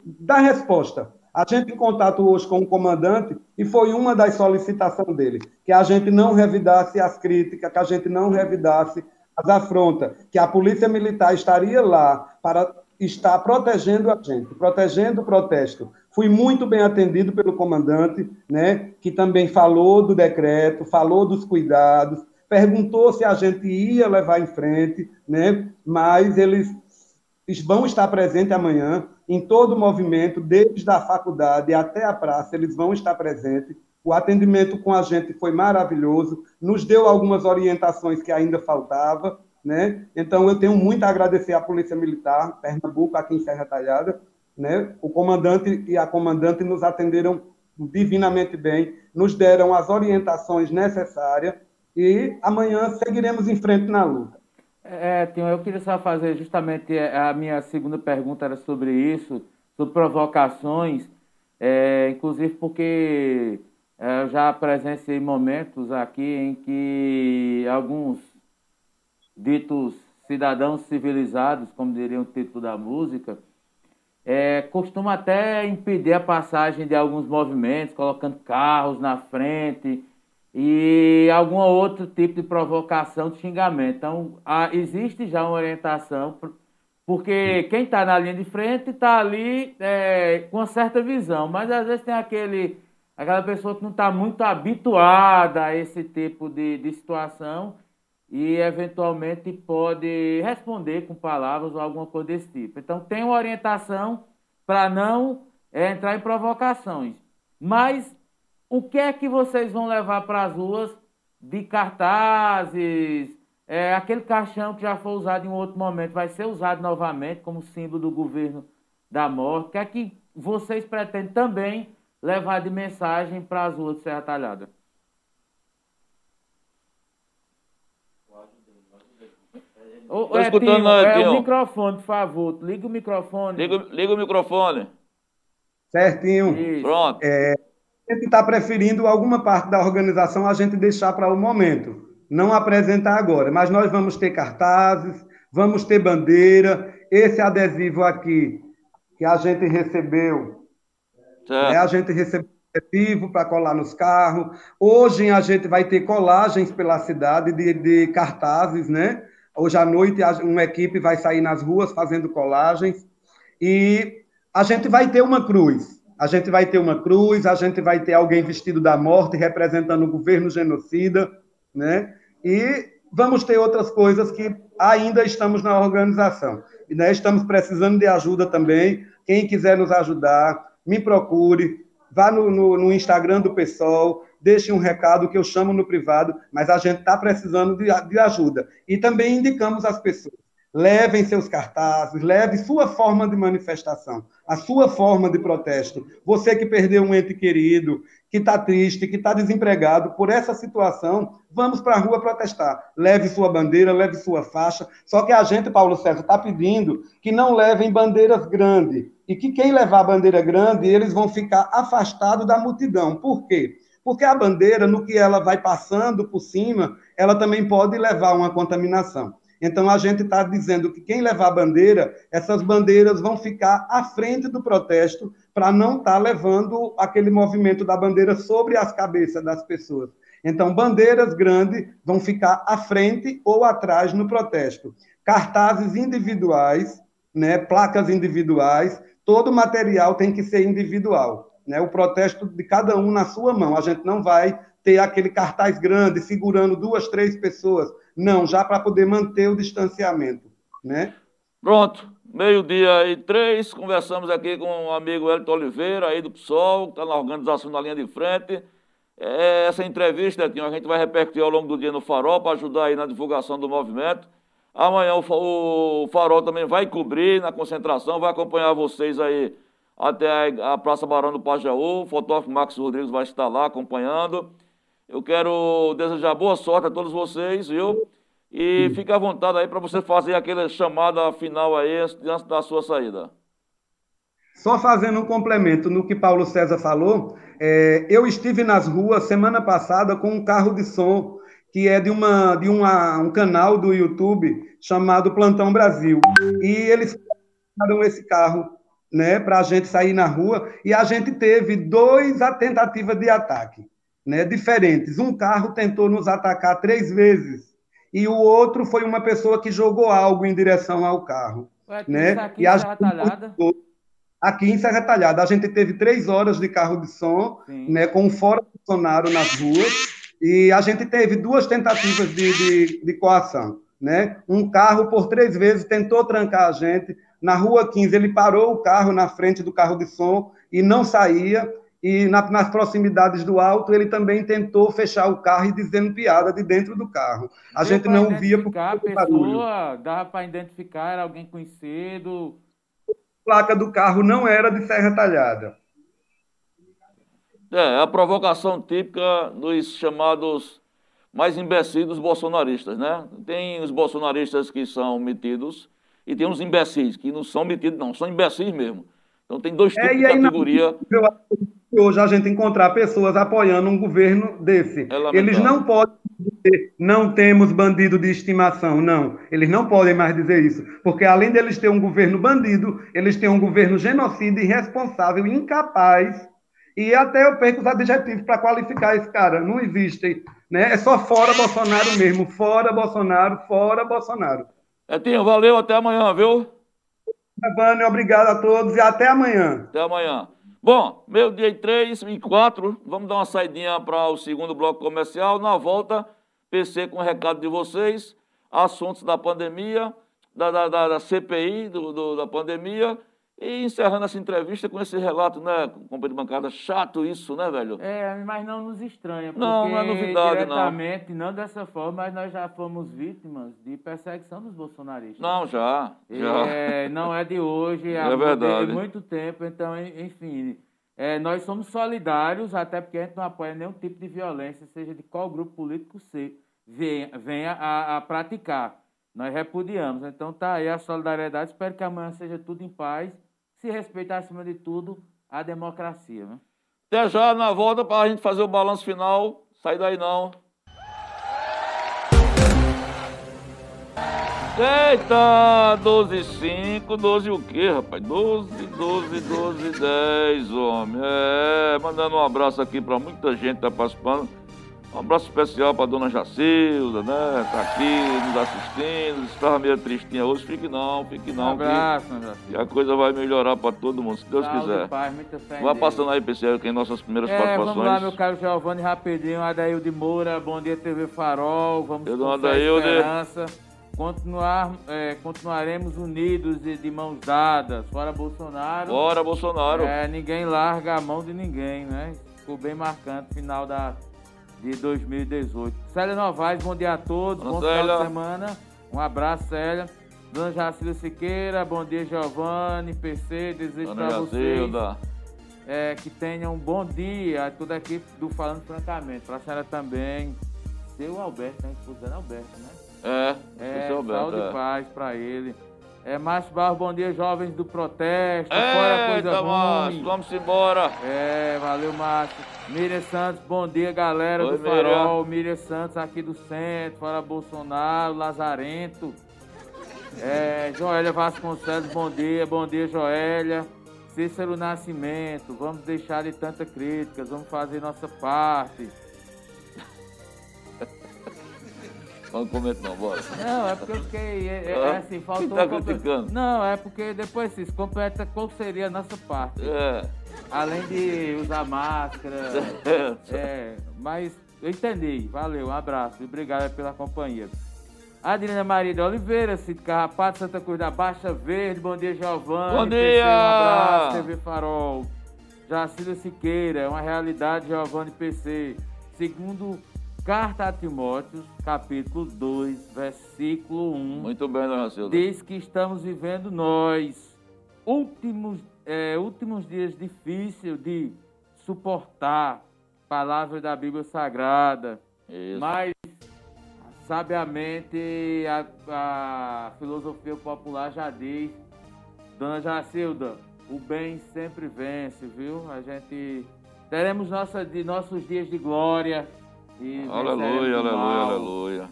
dar resposta. A gente em contato hoje com o comandante e foi uma das solicitações dele, que a gente não revidasse as críticas, que a gente não revidasse as afrontas, que a polícia militar estaria lá para está protegendo a gente, protegendo o protesto. Fui muito bem atendido pelo comandante, né, que também falou do decreto, falou dos cuidados, perguntou se a gente ia levar em frente, né, mas eles vão estar presentes amanhã em todo o movimento, desde a faculdade até a praça, eles vão estar presentes. O atendimento com a gente foi maravilhoso, nos deu algumas orientações que ainda faltava, né? Então, eu tenho muito a agradecer à Polícia Militar, Pernambuco, aqui em Serra Talhada. Né? O comandante e a comandante nos atenderam divinamente bem, nos deram as orientações necessárias e amanhã seguiremos em frente na luta. É, Tim, eu queria só fazer justamente a minha segunda pergunta era sobre isso, sobre provocações, é, inclusive porque é, eu já presenciei momentos aqui em que alguns ditos cidadãos civilizados, como diria o título da música, é, costuma até impedir a passagem de alguns movimentos, colocando carros na frente e algum outro tipo de provocação de xingamento. Então, há, existe já uma orientação, porque quem está na linha de frente está ali é, com uma certa visão, mas às vezes tem aquele, aquela pessoa que não está muito habituada a esse tipo de, de situação e eventualmente pode responder com palavras ou alguma coisa desse tipo. Então tem uma orientação para não é, entrar em provocações. Mas o que é que vocês vão levar para as ruas de cartazes? É, aquele caixão que já foi usado em um outro momento vai ser usado novamente como símbolo do governo da morte. O que é que vocês pretendem também levar de mensagem para as ruas de Serra Talhada? Estou é, escutando Tio, é, é o microfone, por favor. Liga o microfone. Liga, liga o microfone. Certinho. Isso. Pronto. É, a gente está preferindo alguma parte da organização a gente deixar para o momento. Não apresentar agora, mas nós vamos ter cartazes, vamos ter bandeira. Esse adesivo aqui que a gente recebeu, né, a gente recebeu adesivo para colar nos carros. Hoje a gente vai ter colagens pela cidade de, de cartazes, né? Hoje à noite, uma equipe vai sair nas ruas fazendo colagens e a gente vai ter uma cruz. A gente vai ter uma cruz, a gente vai ter alguém vestido da morte representando o governo genocida, né? E vamos ter outras coisas que ainda estamos na organização. E né, estamos precisando de ajuda também. Quem quiser nos ajudar, me procure, vá no, no, no Instagram do PSOL, deixe um recado que eu chamo no privado, mas a gente está precisando de, de, ajuda. E também indicamos às pessoas. Levem seus cartazes, leve sua forma de manifestação, a sua forma de protesto. Você que perdeu um ente querido, que está triste, que está desempregado por essa situação, vamos para a rua protestar. Leve sua bandeira, leve sua faixa. Só que a gente, Paulo César, está pedindo que não levem bandeiras grandes. E que quem levar a bandeira grande, eles vão ficar afastados da multidão. Por quê? Porque a bandeira, no que ela vai passando por cima, ela também pode levar uma contaminação. Então, a gente está dizendo que quem levar a bandeira, essas bandeiras vão ficar à frente do protesto para não estar tá levando aquele movimento da bandeira sobre as cabeças das pessoas. Então, bandeiras grandes vão ficar à frente ou atrás no protesto. Cartazes individuais, né, placas individuais, todo material tem que ser individual. Né, o protesto de cada um na sua mão. A gente não vai ter aquele cartaz grande segurando duas, três pessoas não, já para poder manter o distanciamento, né? Pronto, meio-dia e três, conversamos aqui com o amigo Elton Oliveira, aí do PSOL, que está na organização da linha de frente. É, essa entrevista, aqui, a gente vai repercutir ao longo do dia no Farol para ajudar aí na divulgação do movimento. Amanhã o, Farol também vai cobrir na concentração, vai acompanhar vocês aí até a Praça Barão do Pajaú. O fotógrafo Max Rodrigues vai estar lá acompanhando. Eu quero desejar boa sorte a todos vocês, viu? E fique à vontade aí para você fazer aquela chamada final aí antes da sua saída. Só fazendo um complemento no que Paulo César falou, é, eu estive nas ruas semana passada com um carro de som que é de, uma, de uma, um canal do YouTube chamado Plantão Brasil. E eles usaram esse carro né, para a gente sair na rua e a gente teve dois tentativas de ataque né, diferentes. Um carro tentou nos atacar três vezes e o outro foi uma pessoa que jogou algo em direção ao carro. Ué, né? Aqui e a Talhada? Aqui em Serra Talhada. A gente teve três horas de carro de som, né, com fora Bolsonaro nas ruas, e a gente teve duas tentativas de, de, de coação. Né? Um carro, por três vezes, tentou trancar a gente. Na rua 15, ele parou o carro na frente do carro de som e não saía e na, nas proximidades do alto ele também tentou fechar o carro e dizendo piada de dentro do carro. A Deu gente não via porque a pessoa, dava para identificar, era alguém conhecido. A placa do carro não era de serra talhada. É, a provocação típica dos chamados mais imbecis dos bolsonaristas, né? Tem os bolsonaristas que são metidos e tem os imbecis que não são metidos, não, são imbecis mesmo. Então tem dois é, tipos é, de categoria. Hoje a gente encontrar pessoas apoiando um governo desse. É Eles não podem dizer, não temos bandido de estimação, não. Eles não podem mais dizer isso. Porque além deles ter um governo bandido, eles têm um governo genocida, irresponsável, incapaz. E até eu perco os adjetivos para qualificar esse cara. Não existem. Né? É só fora Bolsonaro mesmo. Fora Bolsonaro, fora Bolsonaro. Etinho, valeu, até amanhã, viu? Giovanni, obrigado a todos e até amanhã. Até amanhã. Bom, meu dia 3 e 4, vamos dar uma saidinha para o segundo bloco comercial. Na volta, PC com o recado de vocês, assuntos da pandemia, da, da, da, da CPI, do, do, da pandemia e encerrando essa entrevista com esse relato, né, companheiro de bancada, chato isso, né, velho? É, mas não nos estranha, não, não é novidade, diretamente, não. não dessa forma, mas nós já fomos vítimas de perseguição dos bolsonaristas. Não, já, já. É, não é de hoje, é, é verdade. de muito tempo, então, enfim, é, nós somos solidários, até porque a gente não apoia nenhum tipo de violência, seja de qual grupo político se venha, venha a, a praticar. Nós repudiamos, então tá aí a solidariedade, espero que amanhã seja tudo em paz, se respeitar acima de tudo a democracia. Né? Até já na volta para a gente fazer o balanço final. Sai daí não. Eita, 12 5, 12 o quê, rapaz? 12, 12, 12, 10, homem. É, mandando um abraço aqui para muita gente que tá participando. Um abraço especial para dona Jacilda, né? Está aqui nos assistindo. Estava meio tristinha hoje. Fique não, fique não. Um abraço, que, que a coisa vai melhorar para todo mundo, se Deus Salve, quiser. Pai, muita fé Vá passando aí, PC, que é nossas primeiras é, participações. Vamos lá, meu caro Giovanni, rapidinho. Adail de Moura, Bom Dia TV Farol. Vamos Eu com Adail esperança. Continuar, é, continuaremos unidos e de mãos dadas. Fora Bolsonaro. Fora Bolsonaro. É, ninguém larga a mão de ninguém, né? Ficou bem marcante final da de 2018. Célia Novaes, bom dia a todos, bom, bom final de semana. Um abraço, Célia. Dona Jacilda Siqueira, bom dia, Giovanni, PC, desejo para vocês é, que tenham um bom dia, toda a equipe do Falando Francamente, para a senhora também, seu Alberto, né? Esposa Alberto, né? É, é Alberto, saúde é. e paz para ele. É, Márcio Barros, bom dia, jovens do protesto. Eita, fora coisa Márcio, vamos embora. É, valeu, Márcio. Miriam Santos, bom dia, galera Oi, do Farol. Miriam Santos aqui do centro, fora Bolsonaro, Lazarento. É, Joélia Vasconcelos, bom dia, bom dia, Joélia. Cícero Nascimento, vamos deixar de tanta crítica, vamos fazer nossa parte. Não comento não, bora. Não, é porque eu fiquei. É, é assim, faltou. Quem tá criticando? Não, é porque depois se completa qual seria a nossa parte. É. Além de usar máscara. É. é. Mas eu entendi. Valeu, um abraço. Obrigado pela companhia. Adriana Maria de Oliveira, Cito Carrapato, Santa Cruz da Baixa Verde, bom dia, Giovanni. Bom dia! um abraço, TV Farol. Jacília Siqueira, é uma realidade, Giovanni PC. Segundo Carta a Timóteo, capítulo 2, versículo 1. Muito bem, dona Silva. Diz que estamos vivendo nós últimos, é, últimos dias difíceis de suportar palavras da Bíblia Sagrada. Isso. Mas, sabiamente, a, a filosofia popular já diz, dona Jacilda, o bem sempre vence, viu? A gente teremos nossa, de nossos dias de glória e aleluia, aleluia, aleluia.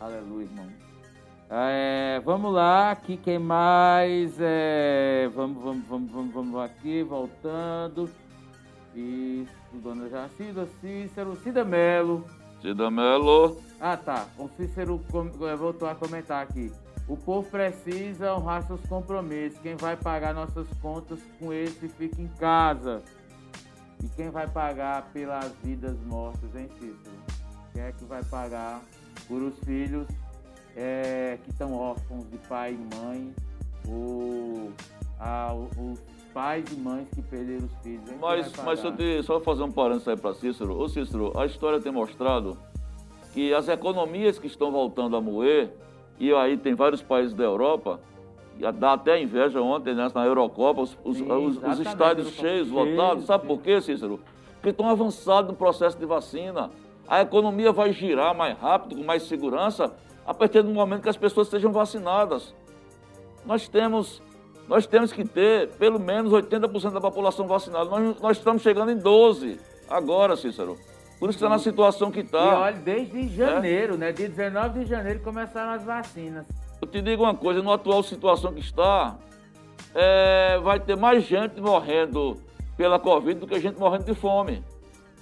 Aleluia, irmão. É, vamos lá, aqui quem mais? É, vamos, vamos, vamos, vamos, vamos aqui, voltando. Isso, dona Jacida, Cícero, Cida Melo. Cida Melo. Ah, tá. O Cícero é, voltou a comentar aqui. O povo precisa honrar seus compromissos. Quem vai pagar nossas contas com esse fica em casa. E quem vai pagar pelas vidas mortas, hein, Cícero? Quem é que vai pagar por os filhos é, que estão órfãos de pai e mãe? Ou a, os pais e mães que perderam os filhos? Hein? Mas, mas só, te, só fazer um parênteses aí para Cícero. Ô Cícero, a história tem mostrado que as economias que estão voltando a moer, e aí tem vários países da Europa, dá até inveja ontem né, na Eurocopa, os, os, Sim, os, os estádios cheios, lotados. Sabe por quê, Cícero? Porque estão avançados no processo de vacina. A economia vai girar mais rápido, com mais segurança, a partir do momento que as pessoas sejam vacinadas. Nós temos, nós temos que ter pelo menos 80% da população vacinada. Nós, nós estamos chegando em 12% agora, Cícero. Por isso que está na situação que está. E olha, desde janeiro, é? né? Dia 19 de janeiro começaram as vacinas. Eu te digo uma coisa, na atual situação que está, é, vai ter mais gente morrendo pela Covid do que gente morrendo de fome.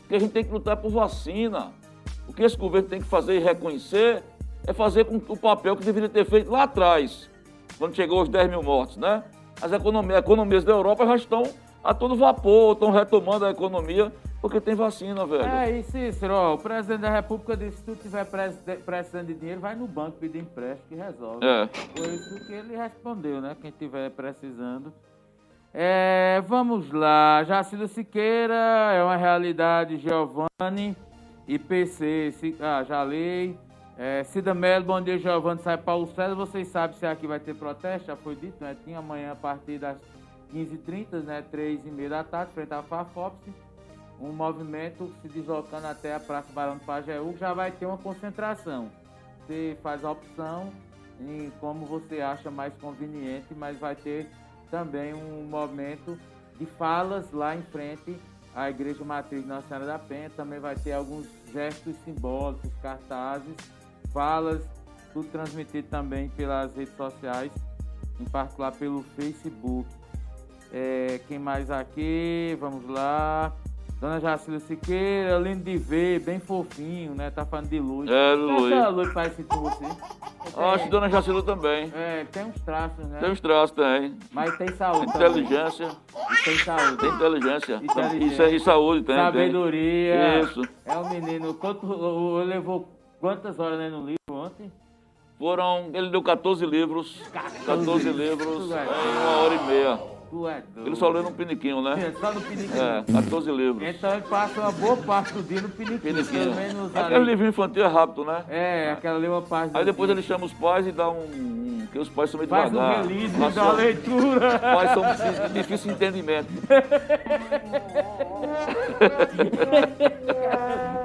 Porque a gente tem que lutar por vacina. O que esse governo tem que fazer e reconhecer é fazer com o papel que deveria ter feito lá atrás, quando chegou os 10 mil mortos, né? As economias, economias da Europa já estão a todo vapor, estão retomando a economia porque tem vacina, velho. É, e Cícero, ó, o presidente da República disse que se tu tiver precisando de dinheiro, vai no banco pedir empréstimo que resolve. É. Foi isso que ele respondeu, né? Quem tiver precisando. É, vamos lá. Jacilda Siqueira é uma realidade, Giovanni. e PC, ah, já li. É, Cida Melo, bom dia, Giovanni. Sai Paulo César. Vocês sabem se aqui vai ter protesto? Já foi dito, né? Tinha amanhã a partir das 15h30, né? 3h30 da tarde, frente à FAFOPS um movimento se deslocando até a Praça Barão do Pajeú, já vai ter uma concentração. Você faz a opção em como você acha mais conveniente, mas vai ter também um movimento de falas lá em frente à Igreja Matriz Nossa Senhora da Penha. Também vai ter alguns gestos simbólicos, cartazes, falas, tudo transmitido também pelas redes sociais, em particular pelo Facebook. É, quem mais aqui? Vamos lá. Dona Jacília Siqueira, lindo de ver, bem fofinho, né? Tá falando de luz. É, Luiz. Essa luz parece com você. Acho que Dona Jacília também. É, tem uns traços, né? Tem uns traços, tem. Mas tem saúde. Inteligência. E tem saúde. Tem inteligência. inteligência. É, e saúde tem. Sabedoria. Tem. Isso. É um menino. Quanto, levou quantas horas né, no livro ontem? Foram. Ele deu 14 livros. 14, 14 livros é. em uma hora e meia. Tu é doido. Ele só lê no piniquinho, né? É, só no piniquinho. É, 14 livros. Então ele passa uma boa parte do dia no piniquinho. piniquinho. Aquele livro infantil é rápido, né? É, aquela lê uma parte Aí depois ele chama os pais e dá um, Porque os pais são meio Faz devagar. um release da leitura. Os pais são de difícil entendimento.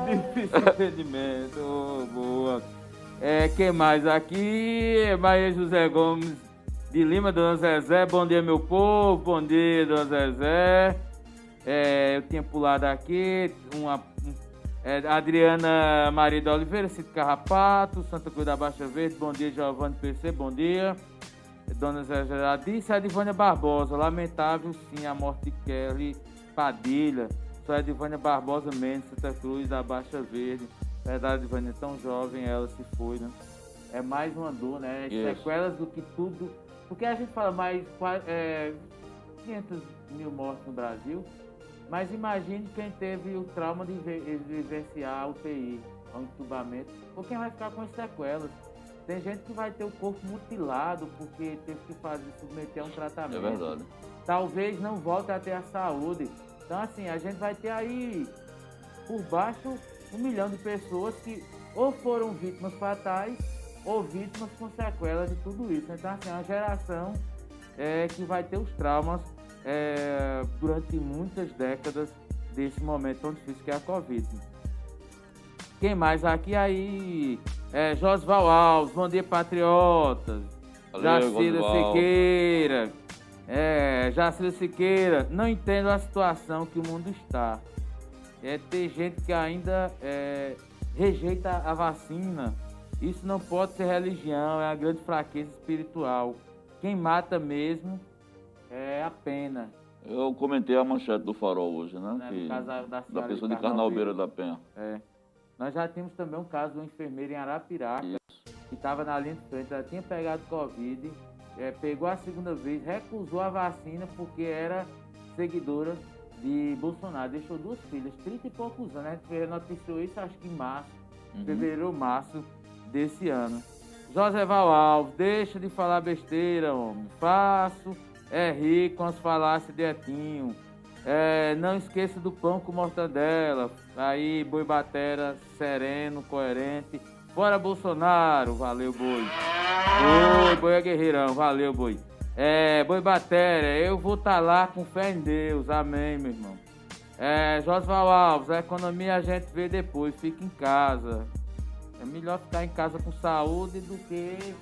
Difícil entendimento. Oh, boa. É, quem mais aqui? Maria José Gomes de Lima, Dona Zezé. Bom dia, meu povo. Bom dia, Dona Zezé. É, eu tinha pulado aqui. Uma, um- é, Adriana Maria da Oliveira, Cito Carrapato, Santa Cruz da Baixa Verde. Bom dia, Giovanni PC. Bom dia. Dona Zé já disse, a Edivânia Barbosa, lamentável sim a morte de Kelly Padilha. Só Edivânia Barbosa Mendes, Santa Cruz da Baixa Verde. Verdade, Edivânia, tão jovem ela se foi, né? É mais uma dor, né? Isso. Sequelas do que tudo. Porque a gente fala mais é, 500 mil mortes no Brasil, mas imagine quem teve o trauma de vi- de vivenciar a UTI, o entubamento, ou quem vai ficar com as sequelas. Tem gente que vai ter o corpo mutilado porque teve que fazer, submeter a um É tratamento. verdade. Talvez não volte a ter a saúde. Então, assim, a gente vai ter aí, por baixo, um milhão de pessoas que ou foram vítimas fatais ou vítimas com sequelas de tudo isso. Então, assim, é uma geração é, que vai ter os traumas é, durante muitas décadas desse momento tão difícil que é a Covid. Quem mais aqui aí? É, Josval Alves, bom dia, patriotas. Valeu, Jacira. Siqueira. É, Jacira Siqueira. Não entendo a situação que o mundo está. É, tem gente que ainda é, rejeita a vacina. Isso não pode ser religião, é uma grande fraqueza espiritual. Quem mata mesmo é a pena. Eu comentei a manchete do farol hoje, né? Né, que- da- da pessoa de de Carnalbeira da Penha. É. Nós já tínhamos também um caso de uma enfermeira em Arapiraca, que estava na linha de frente, ela tinha pegado Covid, é, pegou a segunda vez, recusou a vacina porque era seguidora de Bolsonaro. Deixou duas filhas, 30 e poucos anos. A gente noticiou isso acho que em março, Uhum. fevereiro ou março desse ano. José Val Alves, deixa de falar besteira, homem. Faço, é rico com as falácias de Etinho. É, não esqueça do pão com mortadela. Aí, boi batera, sereno, coerente. Fora Bolsonaro, valeu, boi. Boi, boi é guerreirão, valeu, boi. É, boi batera, eu vou estar lá com fé em Deus, amém, meu irmão. É, Josval Alves, a economia a gente vê depois, fica em casa. É melhor ficar em casa com saúde do que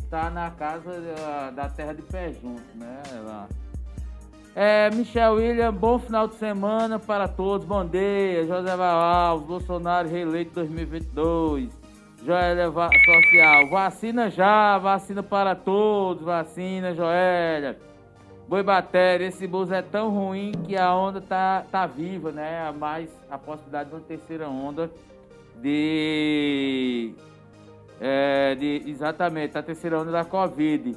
estar na casa da, da terra de pé junto, né? Lá. É, Michel William, bom final de semana para todos. Bom dia, José Val Bolsonaro reeleito 2022. Joélia Social, vacina já, vacina para todos, vacina, Joélia. Boi Batéria, esse bus é tão ruim que a onda tá, tá viva, né? A mais a possibilidade de uma terceira onda de. É, de exatamente, a terceira onda da Covid.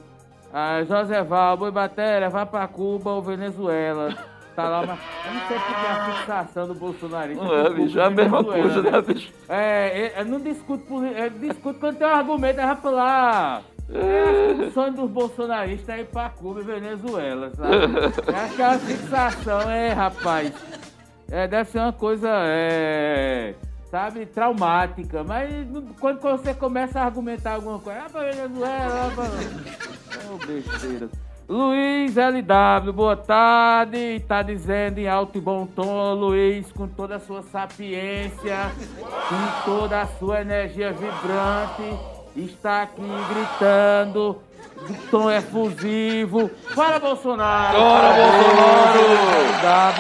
A Joseval, Boi Batéria, vai pra Cuba ou Venezuela. Tá lá, mas eu não sei porque tem a fixação do bolsonarista. Não é, bicho, é a mesma coisa, né, bicho? É, eu não discuto, por, eu discuto quando tem um argumento, é pra lá. Que o sonho dos bolsonaristas é ir pra Cuba e Venezuela, sabe? Eu acho que a fixação é, rapaz, é, deve ser uma coisa, é, sabe, traumática. Mas quando você começa a argumentar alguma coisa, ah, Venezuela, ah. Oh, besteira. Luiz LW, boa tarde. Tá dizendo em alto e bom tom, Luiz, com toda a sua sapiência, com toda a sua energia vibrante, está aqui gritando, de tom efusivo. Fala, Bolsonaro! Fora, Bolsonaro!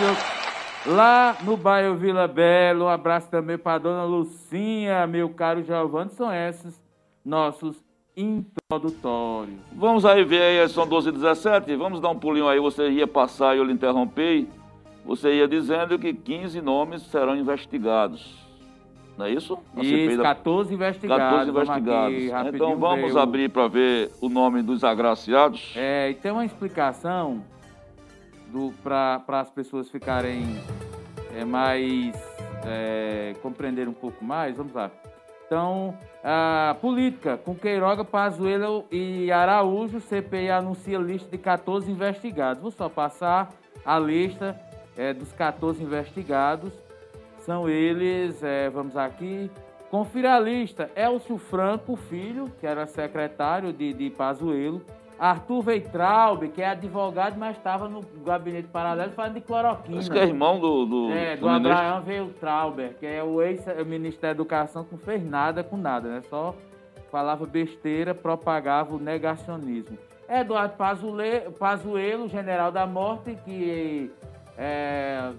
LW, lá no bairro Vila Belo, um abraço também para dona Lucinha, meu caro Giovanni, são esses nossos introdutórios. Vamos aí ver aí, são 12 h 17 vamos dar um pulinho aí, você ia passar e eu lhe interrompi. Você ia dizendo que 15 nomes serão investigados. Não é isso? Na CPI Isso, da- 14 investigados. 14 Vamos aqui, investigados. rapidinho Então vamos abrir para ver o nome dos agraciados. É, e tem uma explicação para as pessoas ficarem é, mais. É, compreender um pouco mais. Vamos lá. Então, a política, com Queiroga, Pazuello e Araújo, CPI anuncia lista de 14 investigados. Vou só passar a lista é, dos 14 investigados. São eles, é, vamos aqui, Confira a lista. Elcio Franco, filho, que era secretário de, de Pazuello. Arthur Veitraub, que é advogado, mas estava no gabinete paralelo falando de cloroquina. Acho que é irmão do. do é, do, do Abraão Veitrauber, que é o ex-ministro da Educação, que não fez nada com nada, né? Só falava besteira, propagava o negacionismo. Eduardo Pazuello, general da morte, que é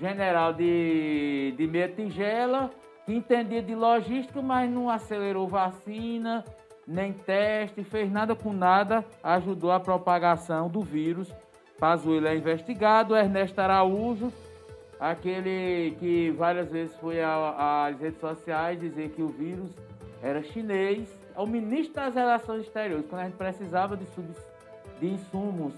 general de, de meia tigela, que entendia de logística, mas não acelerou vacina, nem teste, fez nada com nada, ajudou a propagação do vírus. Pazuello é investigado, Ernesto Araújo, aquele que várias vezes foi às redes sociais dizer que o vírus era chinês, é o ministro das Relações Exteriores, quando a gente precisava de, de insumos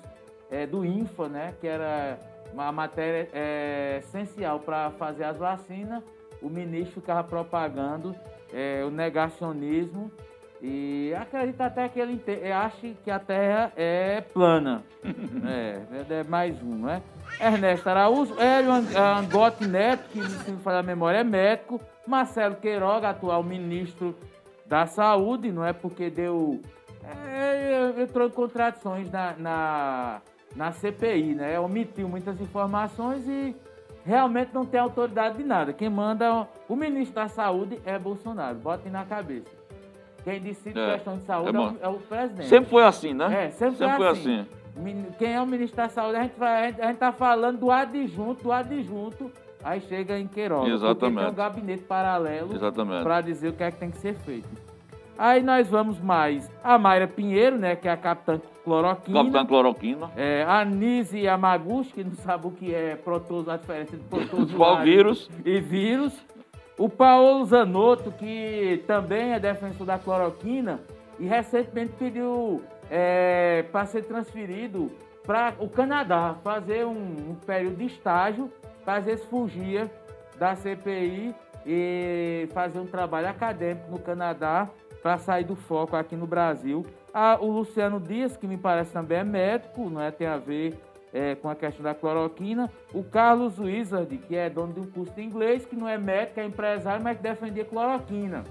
é, do INFA, né, que era uma matéria é, essencial para fazer as vacinas, o ministro ficava propagando é, o negacionismo e acredita até que ele acha que a Terra é plana. é, é mais um, né? Ernesto Araújo, Hélio Angote Neto, que, se me falar a memória, é médico. Marcelo Queiroga, atual ministro da Saúde, não é porque deu. É, entrou em contradições na, na, na CPI, né? Omitiu muitas informações e realmente não tem autoridade de nada. Quem manda o ministro da Saúde é Bolsonaro. Botem na cabeça. Quem decide é, questão de saúde é, é, o, é, o, presidente. Sempre foi assim, né? É, sempre, sempre foi, assim. foi assim. Quem é o ministro da Saúde, a gente, vai, a gente, tá falando do adjunto, do adjunto, aí chega em Queiroga. Exatamente. tem um gabinete paralelo para dizer o que é que tem que ser feito. Aí nós vamos mais a Mayra Pinheiro, né, que é a capitã cloroquina. Capitã cloroquina. É, a Nise Yamaguchi, que não sabe o que é protozo, a diferença de protozoário Qual vírus? e vírus. O Paulo Zanotto, que também é defensor da cloroquina e recentemente pediu é, para ser transferido para o Canadá, fazer um, um período de estágio, às vezes fugir da CPI e fazer um trabalho acadêmico no Canadá para sair do foco aqui no Brasil. Ah, o Luciano Dias, que me parece também é médico, não é? tem a ver é, com a questão da cloroquina. O Carlos Wizard, que é dono de um curso de inglês, que não é médico, é empresário, mas defendia cloroquina.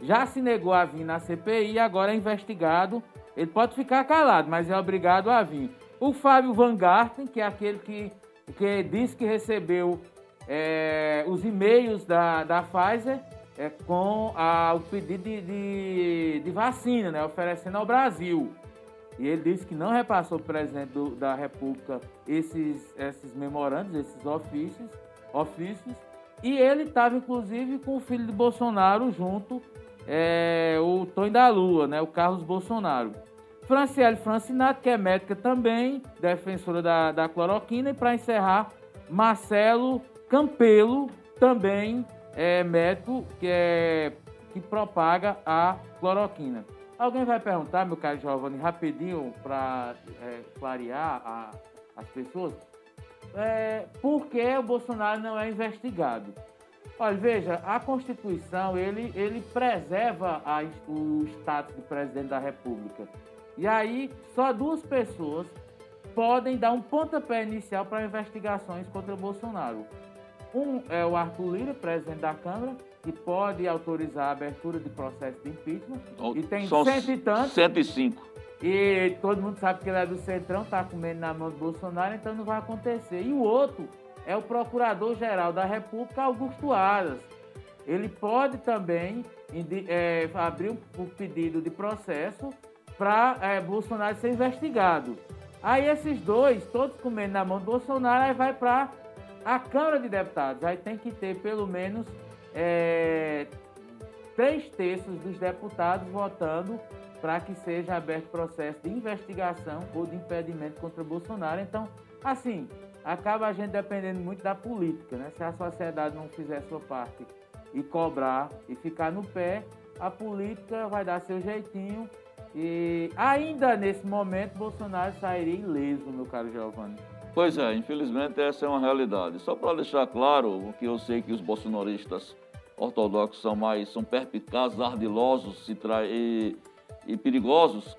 Já se negou a vir na CPI, agora é investigado. Ele pode ficar calado, mas é obrigado a vir. O Fábio Van Garten, que é aquele que, que disse que recebeu é, os e-mails da, da Pfizer é, com a, o pedido de, de, de, vacina, né, oferecendo ao Brasil. E ele disse que não repassou para o presidente do, da República esses, esses memorandos, esses ofícios, ofícios. E ele estava, inclusive, com o filho de Bolsonaro junto, é, o Tony da Lua, né, o Carlos Bolsonaro. Franciele Francinato, que é médica também, defensora da, da cloroquina. E para encerrar, Marcelo Campelo, também é médico que, é, que propaga a cloroquina. Alguém vai perguntar, meu caro Giovanni, rapidinho, para é, clarear a, as pessoas, é, por que o Bolsonaro não é investigado? Olha, veja, a Constituição, ele, ele preserva a, o status de presidente da República. E aí, só duas pessoas podem dar um pontapé inicial para investigações contra o Bolsonaro. Um é o Arthur Lira, presidente da Câmara, que pode autorizar a abertura de processo de impeachment. E tem cento e tantos. 105. E todo mundo sabe que ele é do Centrão, está comendo na mão do Bolsonaro, então não vai acontecer. E o outro é o Procurador-Geral da República, Augusto Aras. Ele pode também é, abrir um, pedido de processo para é, Bolsonaro ser investigado. Aí esses dois, todos comendo na mão do Bolsonaro, aí vai para a Câmara de Deputados aí tem que ter pelo menos é, três terços dos deputados votando para que seja aberto processo de investigação ou de impedimento contra Bolsonaro. Então, assim, acaba a gente dependendo muito da política, né? Se a sociedade não fizer sua parte e cobrar e ficar no pé, a política vai dar seu jeitinho e ainda nesse momento Bolsonaro sairia ileso, meu caro Giovanni. Pois é, infelizmente essa é uma realidade. Só para deixar claro, que eu sei que os bolsonaristas ortodoxos são mais são perspicazes, ardilosos e, e perigosos,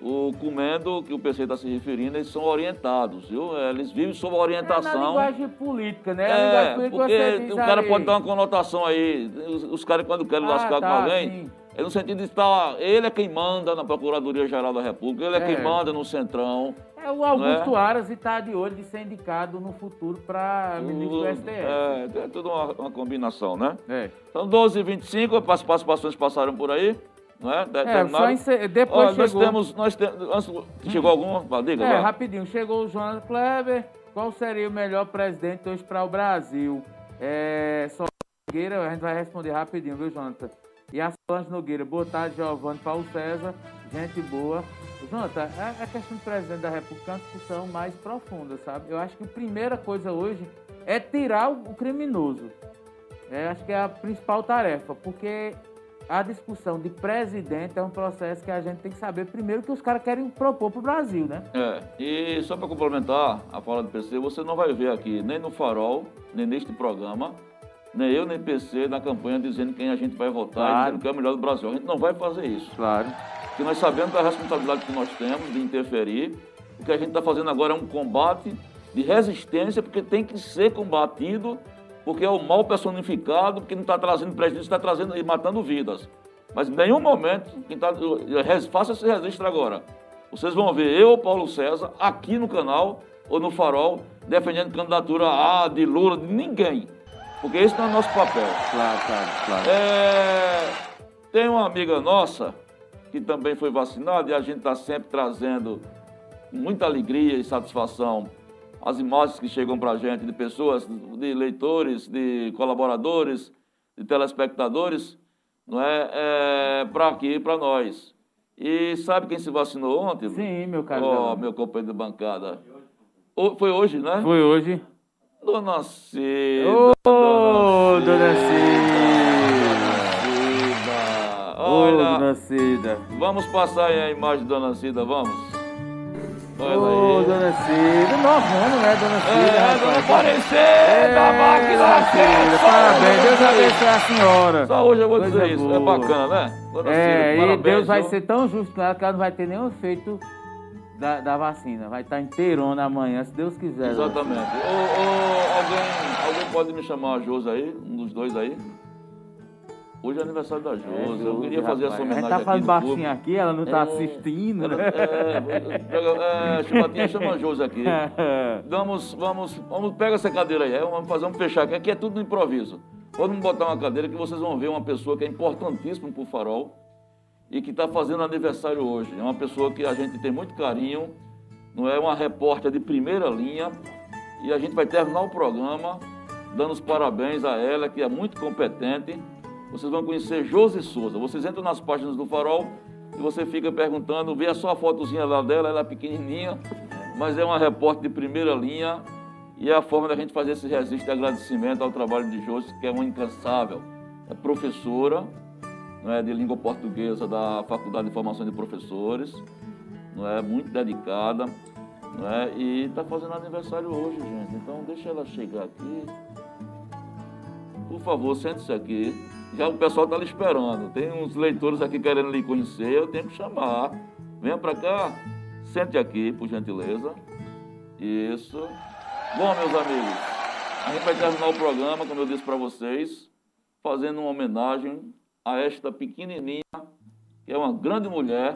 o comendo que o PC está se referindo, eles são orientados, viu? É, eles vivem sob orientação. É na linguagem política, né? É, porque o cara pode dar uma conotação aí. Os, os caras, quando querem ah, lascar tá, com alguém, sim. é no sentido de estar. Ele é quem manda na Procuradoria-Geral da República, ele é, é, quem manda no Centrão. É o Augusto é? Aras e está de olho de ser indicado no futuro para ministro do STF. É, é tudo uma, uma combinação, né? É. Então, 12 e 25 as participações passaram por aí. Não é? é só encer... depois Olha, chegou... Nós temos, nós temos... Chegou algum? Diga, É, rapidinho. Chegou o Jonas Kleber. Qual seria o melhor presidente hoje para o Brasil? É, só Nogueira, a gente vai responder rapidinho, viu, Jonathan? E a Solange Nogueira, boa tarde, Giovanni, Paulo César, gente boa. Jonathan, a questão do presidente da República é uma discussão mais profunda, sabe? Eu acho que a primeira coisa hoje é tirar o criminoso. É, acho que é a principal tarefa, porque a discussão de presidente é um processo que a gente tem que saber primeiro que os caras querem propor para o Brasil, né? É, e só para complementar a fala do PC, você não vai ver aqui nem no Farol, nem neste programa, nem eu nem PC na campanha dizendo quem a gente vai votar claro. dizendo que é o melhor do Brasil. A gente não vai fazer isso. Claro. Porque nós sabemos da responsabilidade que nós temos de interferir. O que a gente está fazendo agora é um combate de resistência, porque tem que ser combatido porque é o mal personificado, porque não está trazendo prejuízo, está trazendo e matando vidas. Mas em nenhum momento, quem tá, faça esse registro agora. Vocês vão ver eu, Paulo César, aqui no canal ou no Farol, defendendo candidatura A, de Lula, de ninguém. Porque esse não é o nosso papel. Claro, claro, claro. É, tem uma amiga nossa que também foi vacinada e a gente está sempre trazendo muita alegria e satisfação as imagens que chegam para a gente de pessoas, de leitores, de colaboradores, de telespectadores, não é, é para aqui, para nós. E sabe quem se vacinou ontem? Sim, meu caro. Oh, meu companheiro de bancada. O, foi hoje, né? Foi hoje. Dona Cida. Ô, oh, Dona Cida. Olha, Ô, Dona Cida. Vamos passar aí a imagem de Dona Cida, vamos? Ô, oh, dona Cida, novando, né, dona Cida? É, dona Aparecer, da máquina Cida, Parabéns, Deus abençoe a senhora. Só hoje eu vou Coisa dizer boa. isso, é bacana, né? Dona é, Cida, e Deus vai ser tão justo com ela que ela não vai ter nenhum efeito da, da vacina. Vai estar inteirona amanhã, se Deus quiser. Exatamente. Ô, ô, alguém, alguém pode me chamar a Josi aí, um dos dois aí? Hoje é aniversário da Josi. É, eu queria fazer rapaz. essa homenagem. A gente tá fazendo baixinho aqui, ela não tá é, assistindo, né? É, é, Chupatinha chama a Josi aqui. Vamos, vamos, vamos, pega essa cadeira aí, vamos fazer, vamos fechar aqui. Aqui é tudo no improviso. Vamos botar uma cadeira que vocês vão ver uma pessoa que é importantíssima para o Farol e que está fazendo aniversário hoje. É uma pessoa que a gente tem muito carinho, não é uma repórter de primeira linha e a gente vai terminar o programa dando os parabéns a ela, que é muito competente vocês vão conhecer Josi Souza. Vocês entram nas páginas do Farol e você fica perguntando, vê só a fotozinha lá dela, ela é pequenininha, mas é uma repórter de primeira linha e é a forma da gente fazer esse registro de agradecimento ao trabalho de Josi, que é uma incansável. É professora não é, de língua portuguesa da Faculdade de Formação de Professores, não é, muito dedicada, não é, e está fazendo aniversário hoje, gente. Então deixa ela chegar aqui. Por favor, sente-se aqui. Já o pessoal está lhe esperando. Tem uns leitores aqui querendo lhe conhecer, eu tenho que chamar. Venha para cá, sente aqui, por gentileza. Isso. Bom, meus amigos, a gente vai terminar o programa, como eu disse para vocês, fazendo uma homenagem a esta pequenininha, que é uma grande mulher,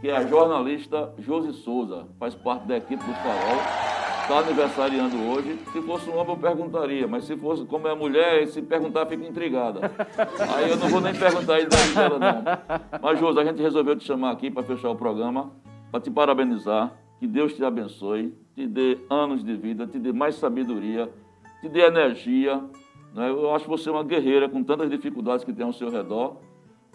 que é a jornalista Josi Souza, faz parte da equipe do Farol está aniversariando hoje. Se fosse um homem, eu perguntaria, mas se fosse como é mulher, se perguntar, fica intrigada. Aí eu não vou nem perguntar a idade dela, não. Mas, Josi, a gente resolveu te chamar aqui para fechar o programa, para te parabenizar. Que Deus te abençoe, te dê anos de vida, te dê mais sabedoria, te dê energia. Né? Eu acho você uma guerreira com tantas dificuldades que tem ao seu redor.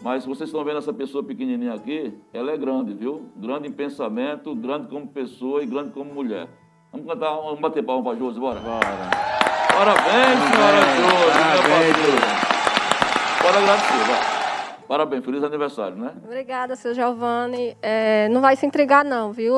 Mas vocês estão vendo essa pessoa pequenininha aqui, ela é grande, viu? Grande em pensamento, grande como pessoa e grande como mulher. Vamos cantar, vamos bater palma para Josi, bora? Bora. Parabéns, senhora Josi. Parabéns. Bora agradecer, vai. Parabéns, feliz aniversário, né? Obrigada, seu Giovanni. É, não vai se entregar, não, viu?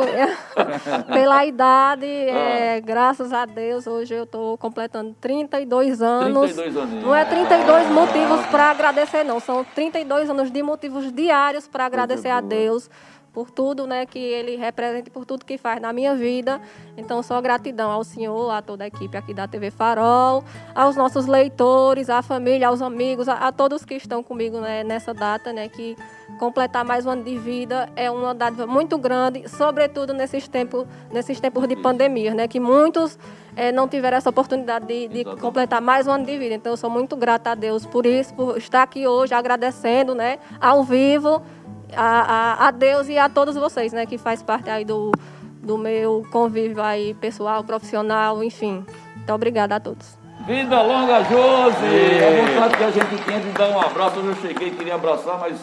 Pela idade, é, ah. graças a Deus, hoje eu estou completando 32 anos. 32 anos. Não é 32 motivos para agradecer, não. São 32 anos de motivos diários para agradecer a Deus por tudo né, que ele representa e por tudo que faz na minha vida. Então, só gratidão ao senhor, a toda a equipe aqui da TV Farol, aos nossos leitores, à família, aos amigos, a, a todos que estão comigo né, nessa data, né, que completar mais um ano de vida é uma dádiva muito grande, sobretudo nesses tempos, nesses tempos de pandemia, né, que muitos é, não tiveram essa oportunidade de, de completar mais um ano de vida. Então, eu sou muito grata a Deus por isso, por estar aqui hoje agradecendo, né, ao vivo, a, a, a Deus e a todos vocês, né, que faz parte aí do, do meu convívio aí pessoal, profissional, enfim. Muito obrigada a todos. Vida longa, Josi! É a vontade que a gente tinha de dar um abraço, eu cheguei, queria abraçar, mas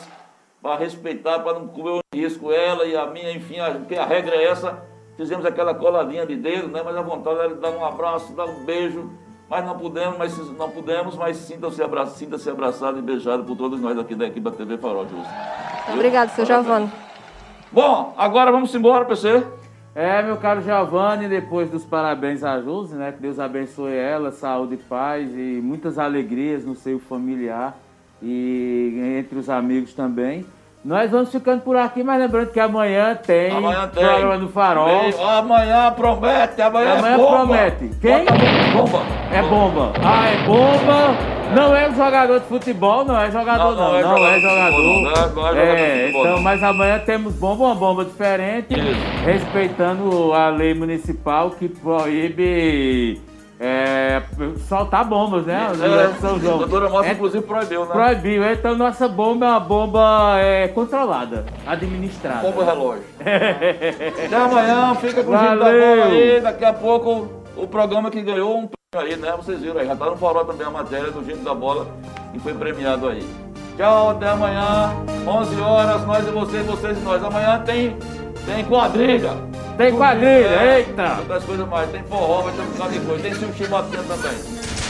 para respeitar, para não comer o risco, ela e a minha, enfim, a, porque a regra é essa. Fizemos aquela coladinha de dedo, né? Mas a vontade era de dar um abraço, dar um beijo, mas não pudemos, mas não pudemos, mas sinta-se abraçado, sinta abraçado e beijado por todos nós aqui da equipe da TV Farol, Júlio. Obrigado, seu Giovanni. Bom, agora vamos embora, PC. É, meu caro Giovanni, depois dos parabéns a Júlia, né? Que Deus abençoe ela, saúde e paz e muitas alegrias no seio familiar e entre os amigos também. Nós vamos ficando por aqui, mas lembrando que amanhã tem, amanhã tem. programa do Farol. Amanhã promete, amanhã, amanhã é bomba. promete. Quem? Bomba. É bomba. Ah, é bomba. Não é jogador de futebol, não é jogador não. Não, não, não é, jogador. Não, é, jogador é, então, mas amanhã temos bomba, uma bomba diferente, Isso. respeitando a lei municipal que proíbe é, soltar bombas, né? É, São João. A doutora Mota, é, inclusive, proibiu, né? Proibiu. Então, nossa bomba é uma bomba é, controlada, administrada. Bomba relógio. Até amanhã, fica com o da bola aí. Daqui a pouco, o programa que ganhou um prêmio aí, né? Vocês viram aí. Já tá no farol também a matéria do jeito da bola e foi premiado aí. Tchau, até amanhã. 11 horas, nós e vocês, vocês e nós. Amanhã tem, tem quadrilha. Tem quadrilha, é, eita! Outras coisas mais, tem forró, vai ter um bocado de coisa, tem sushi batendo também.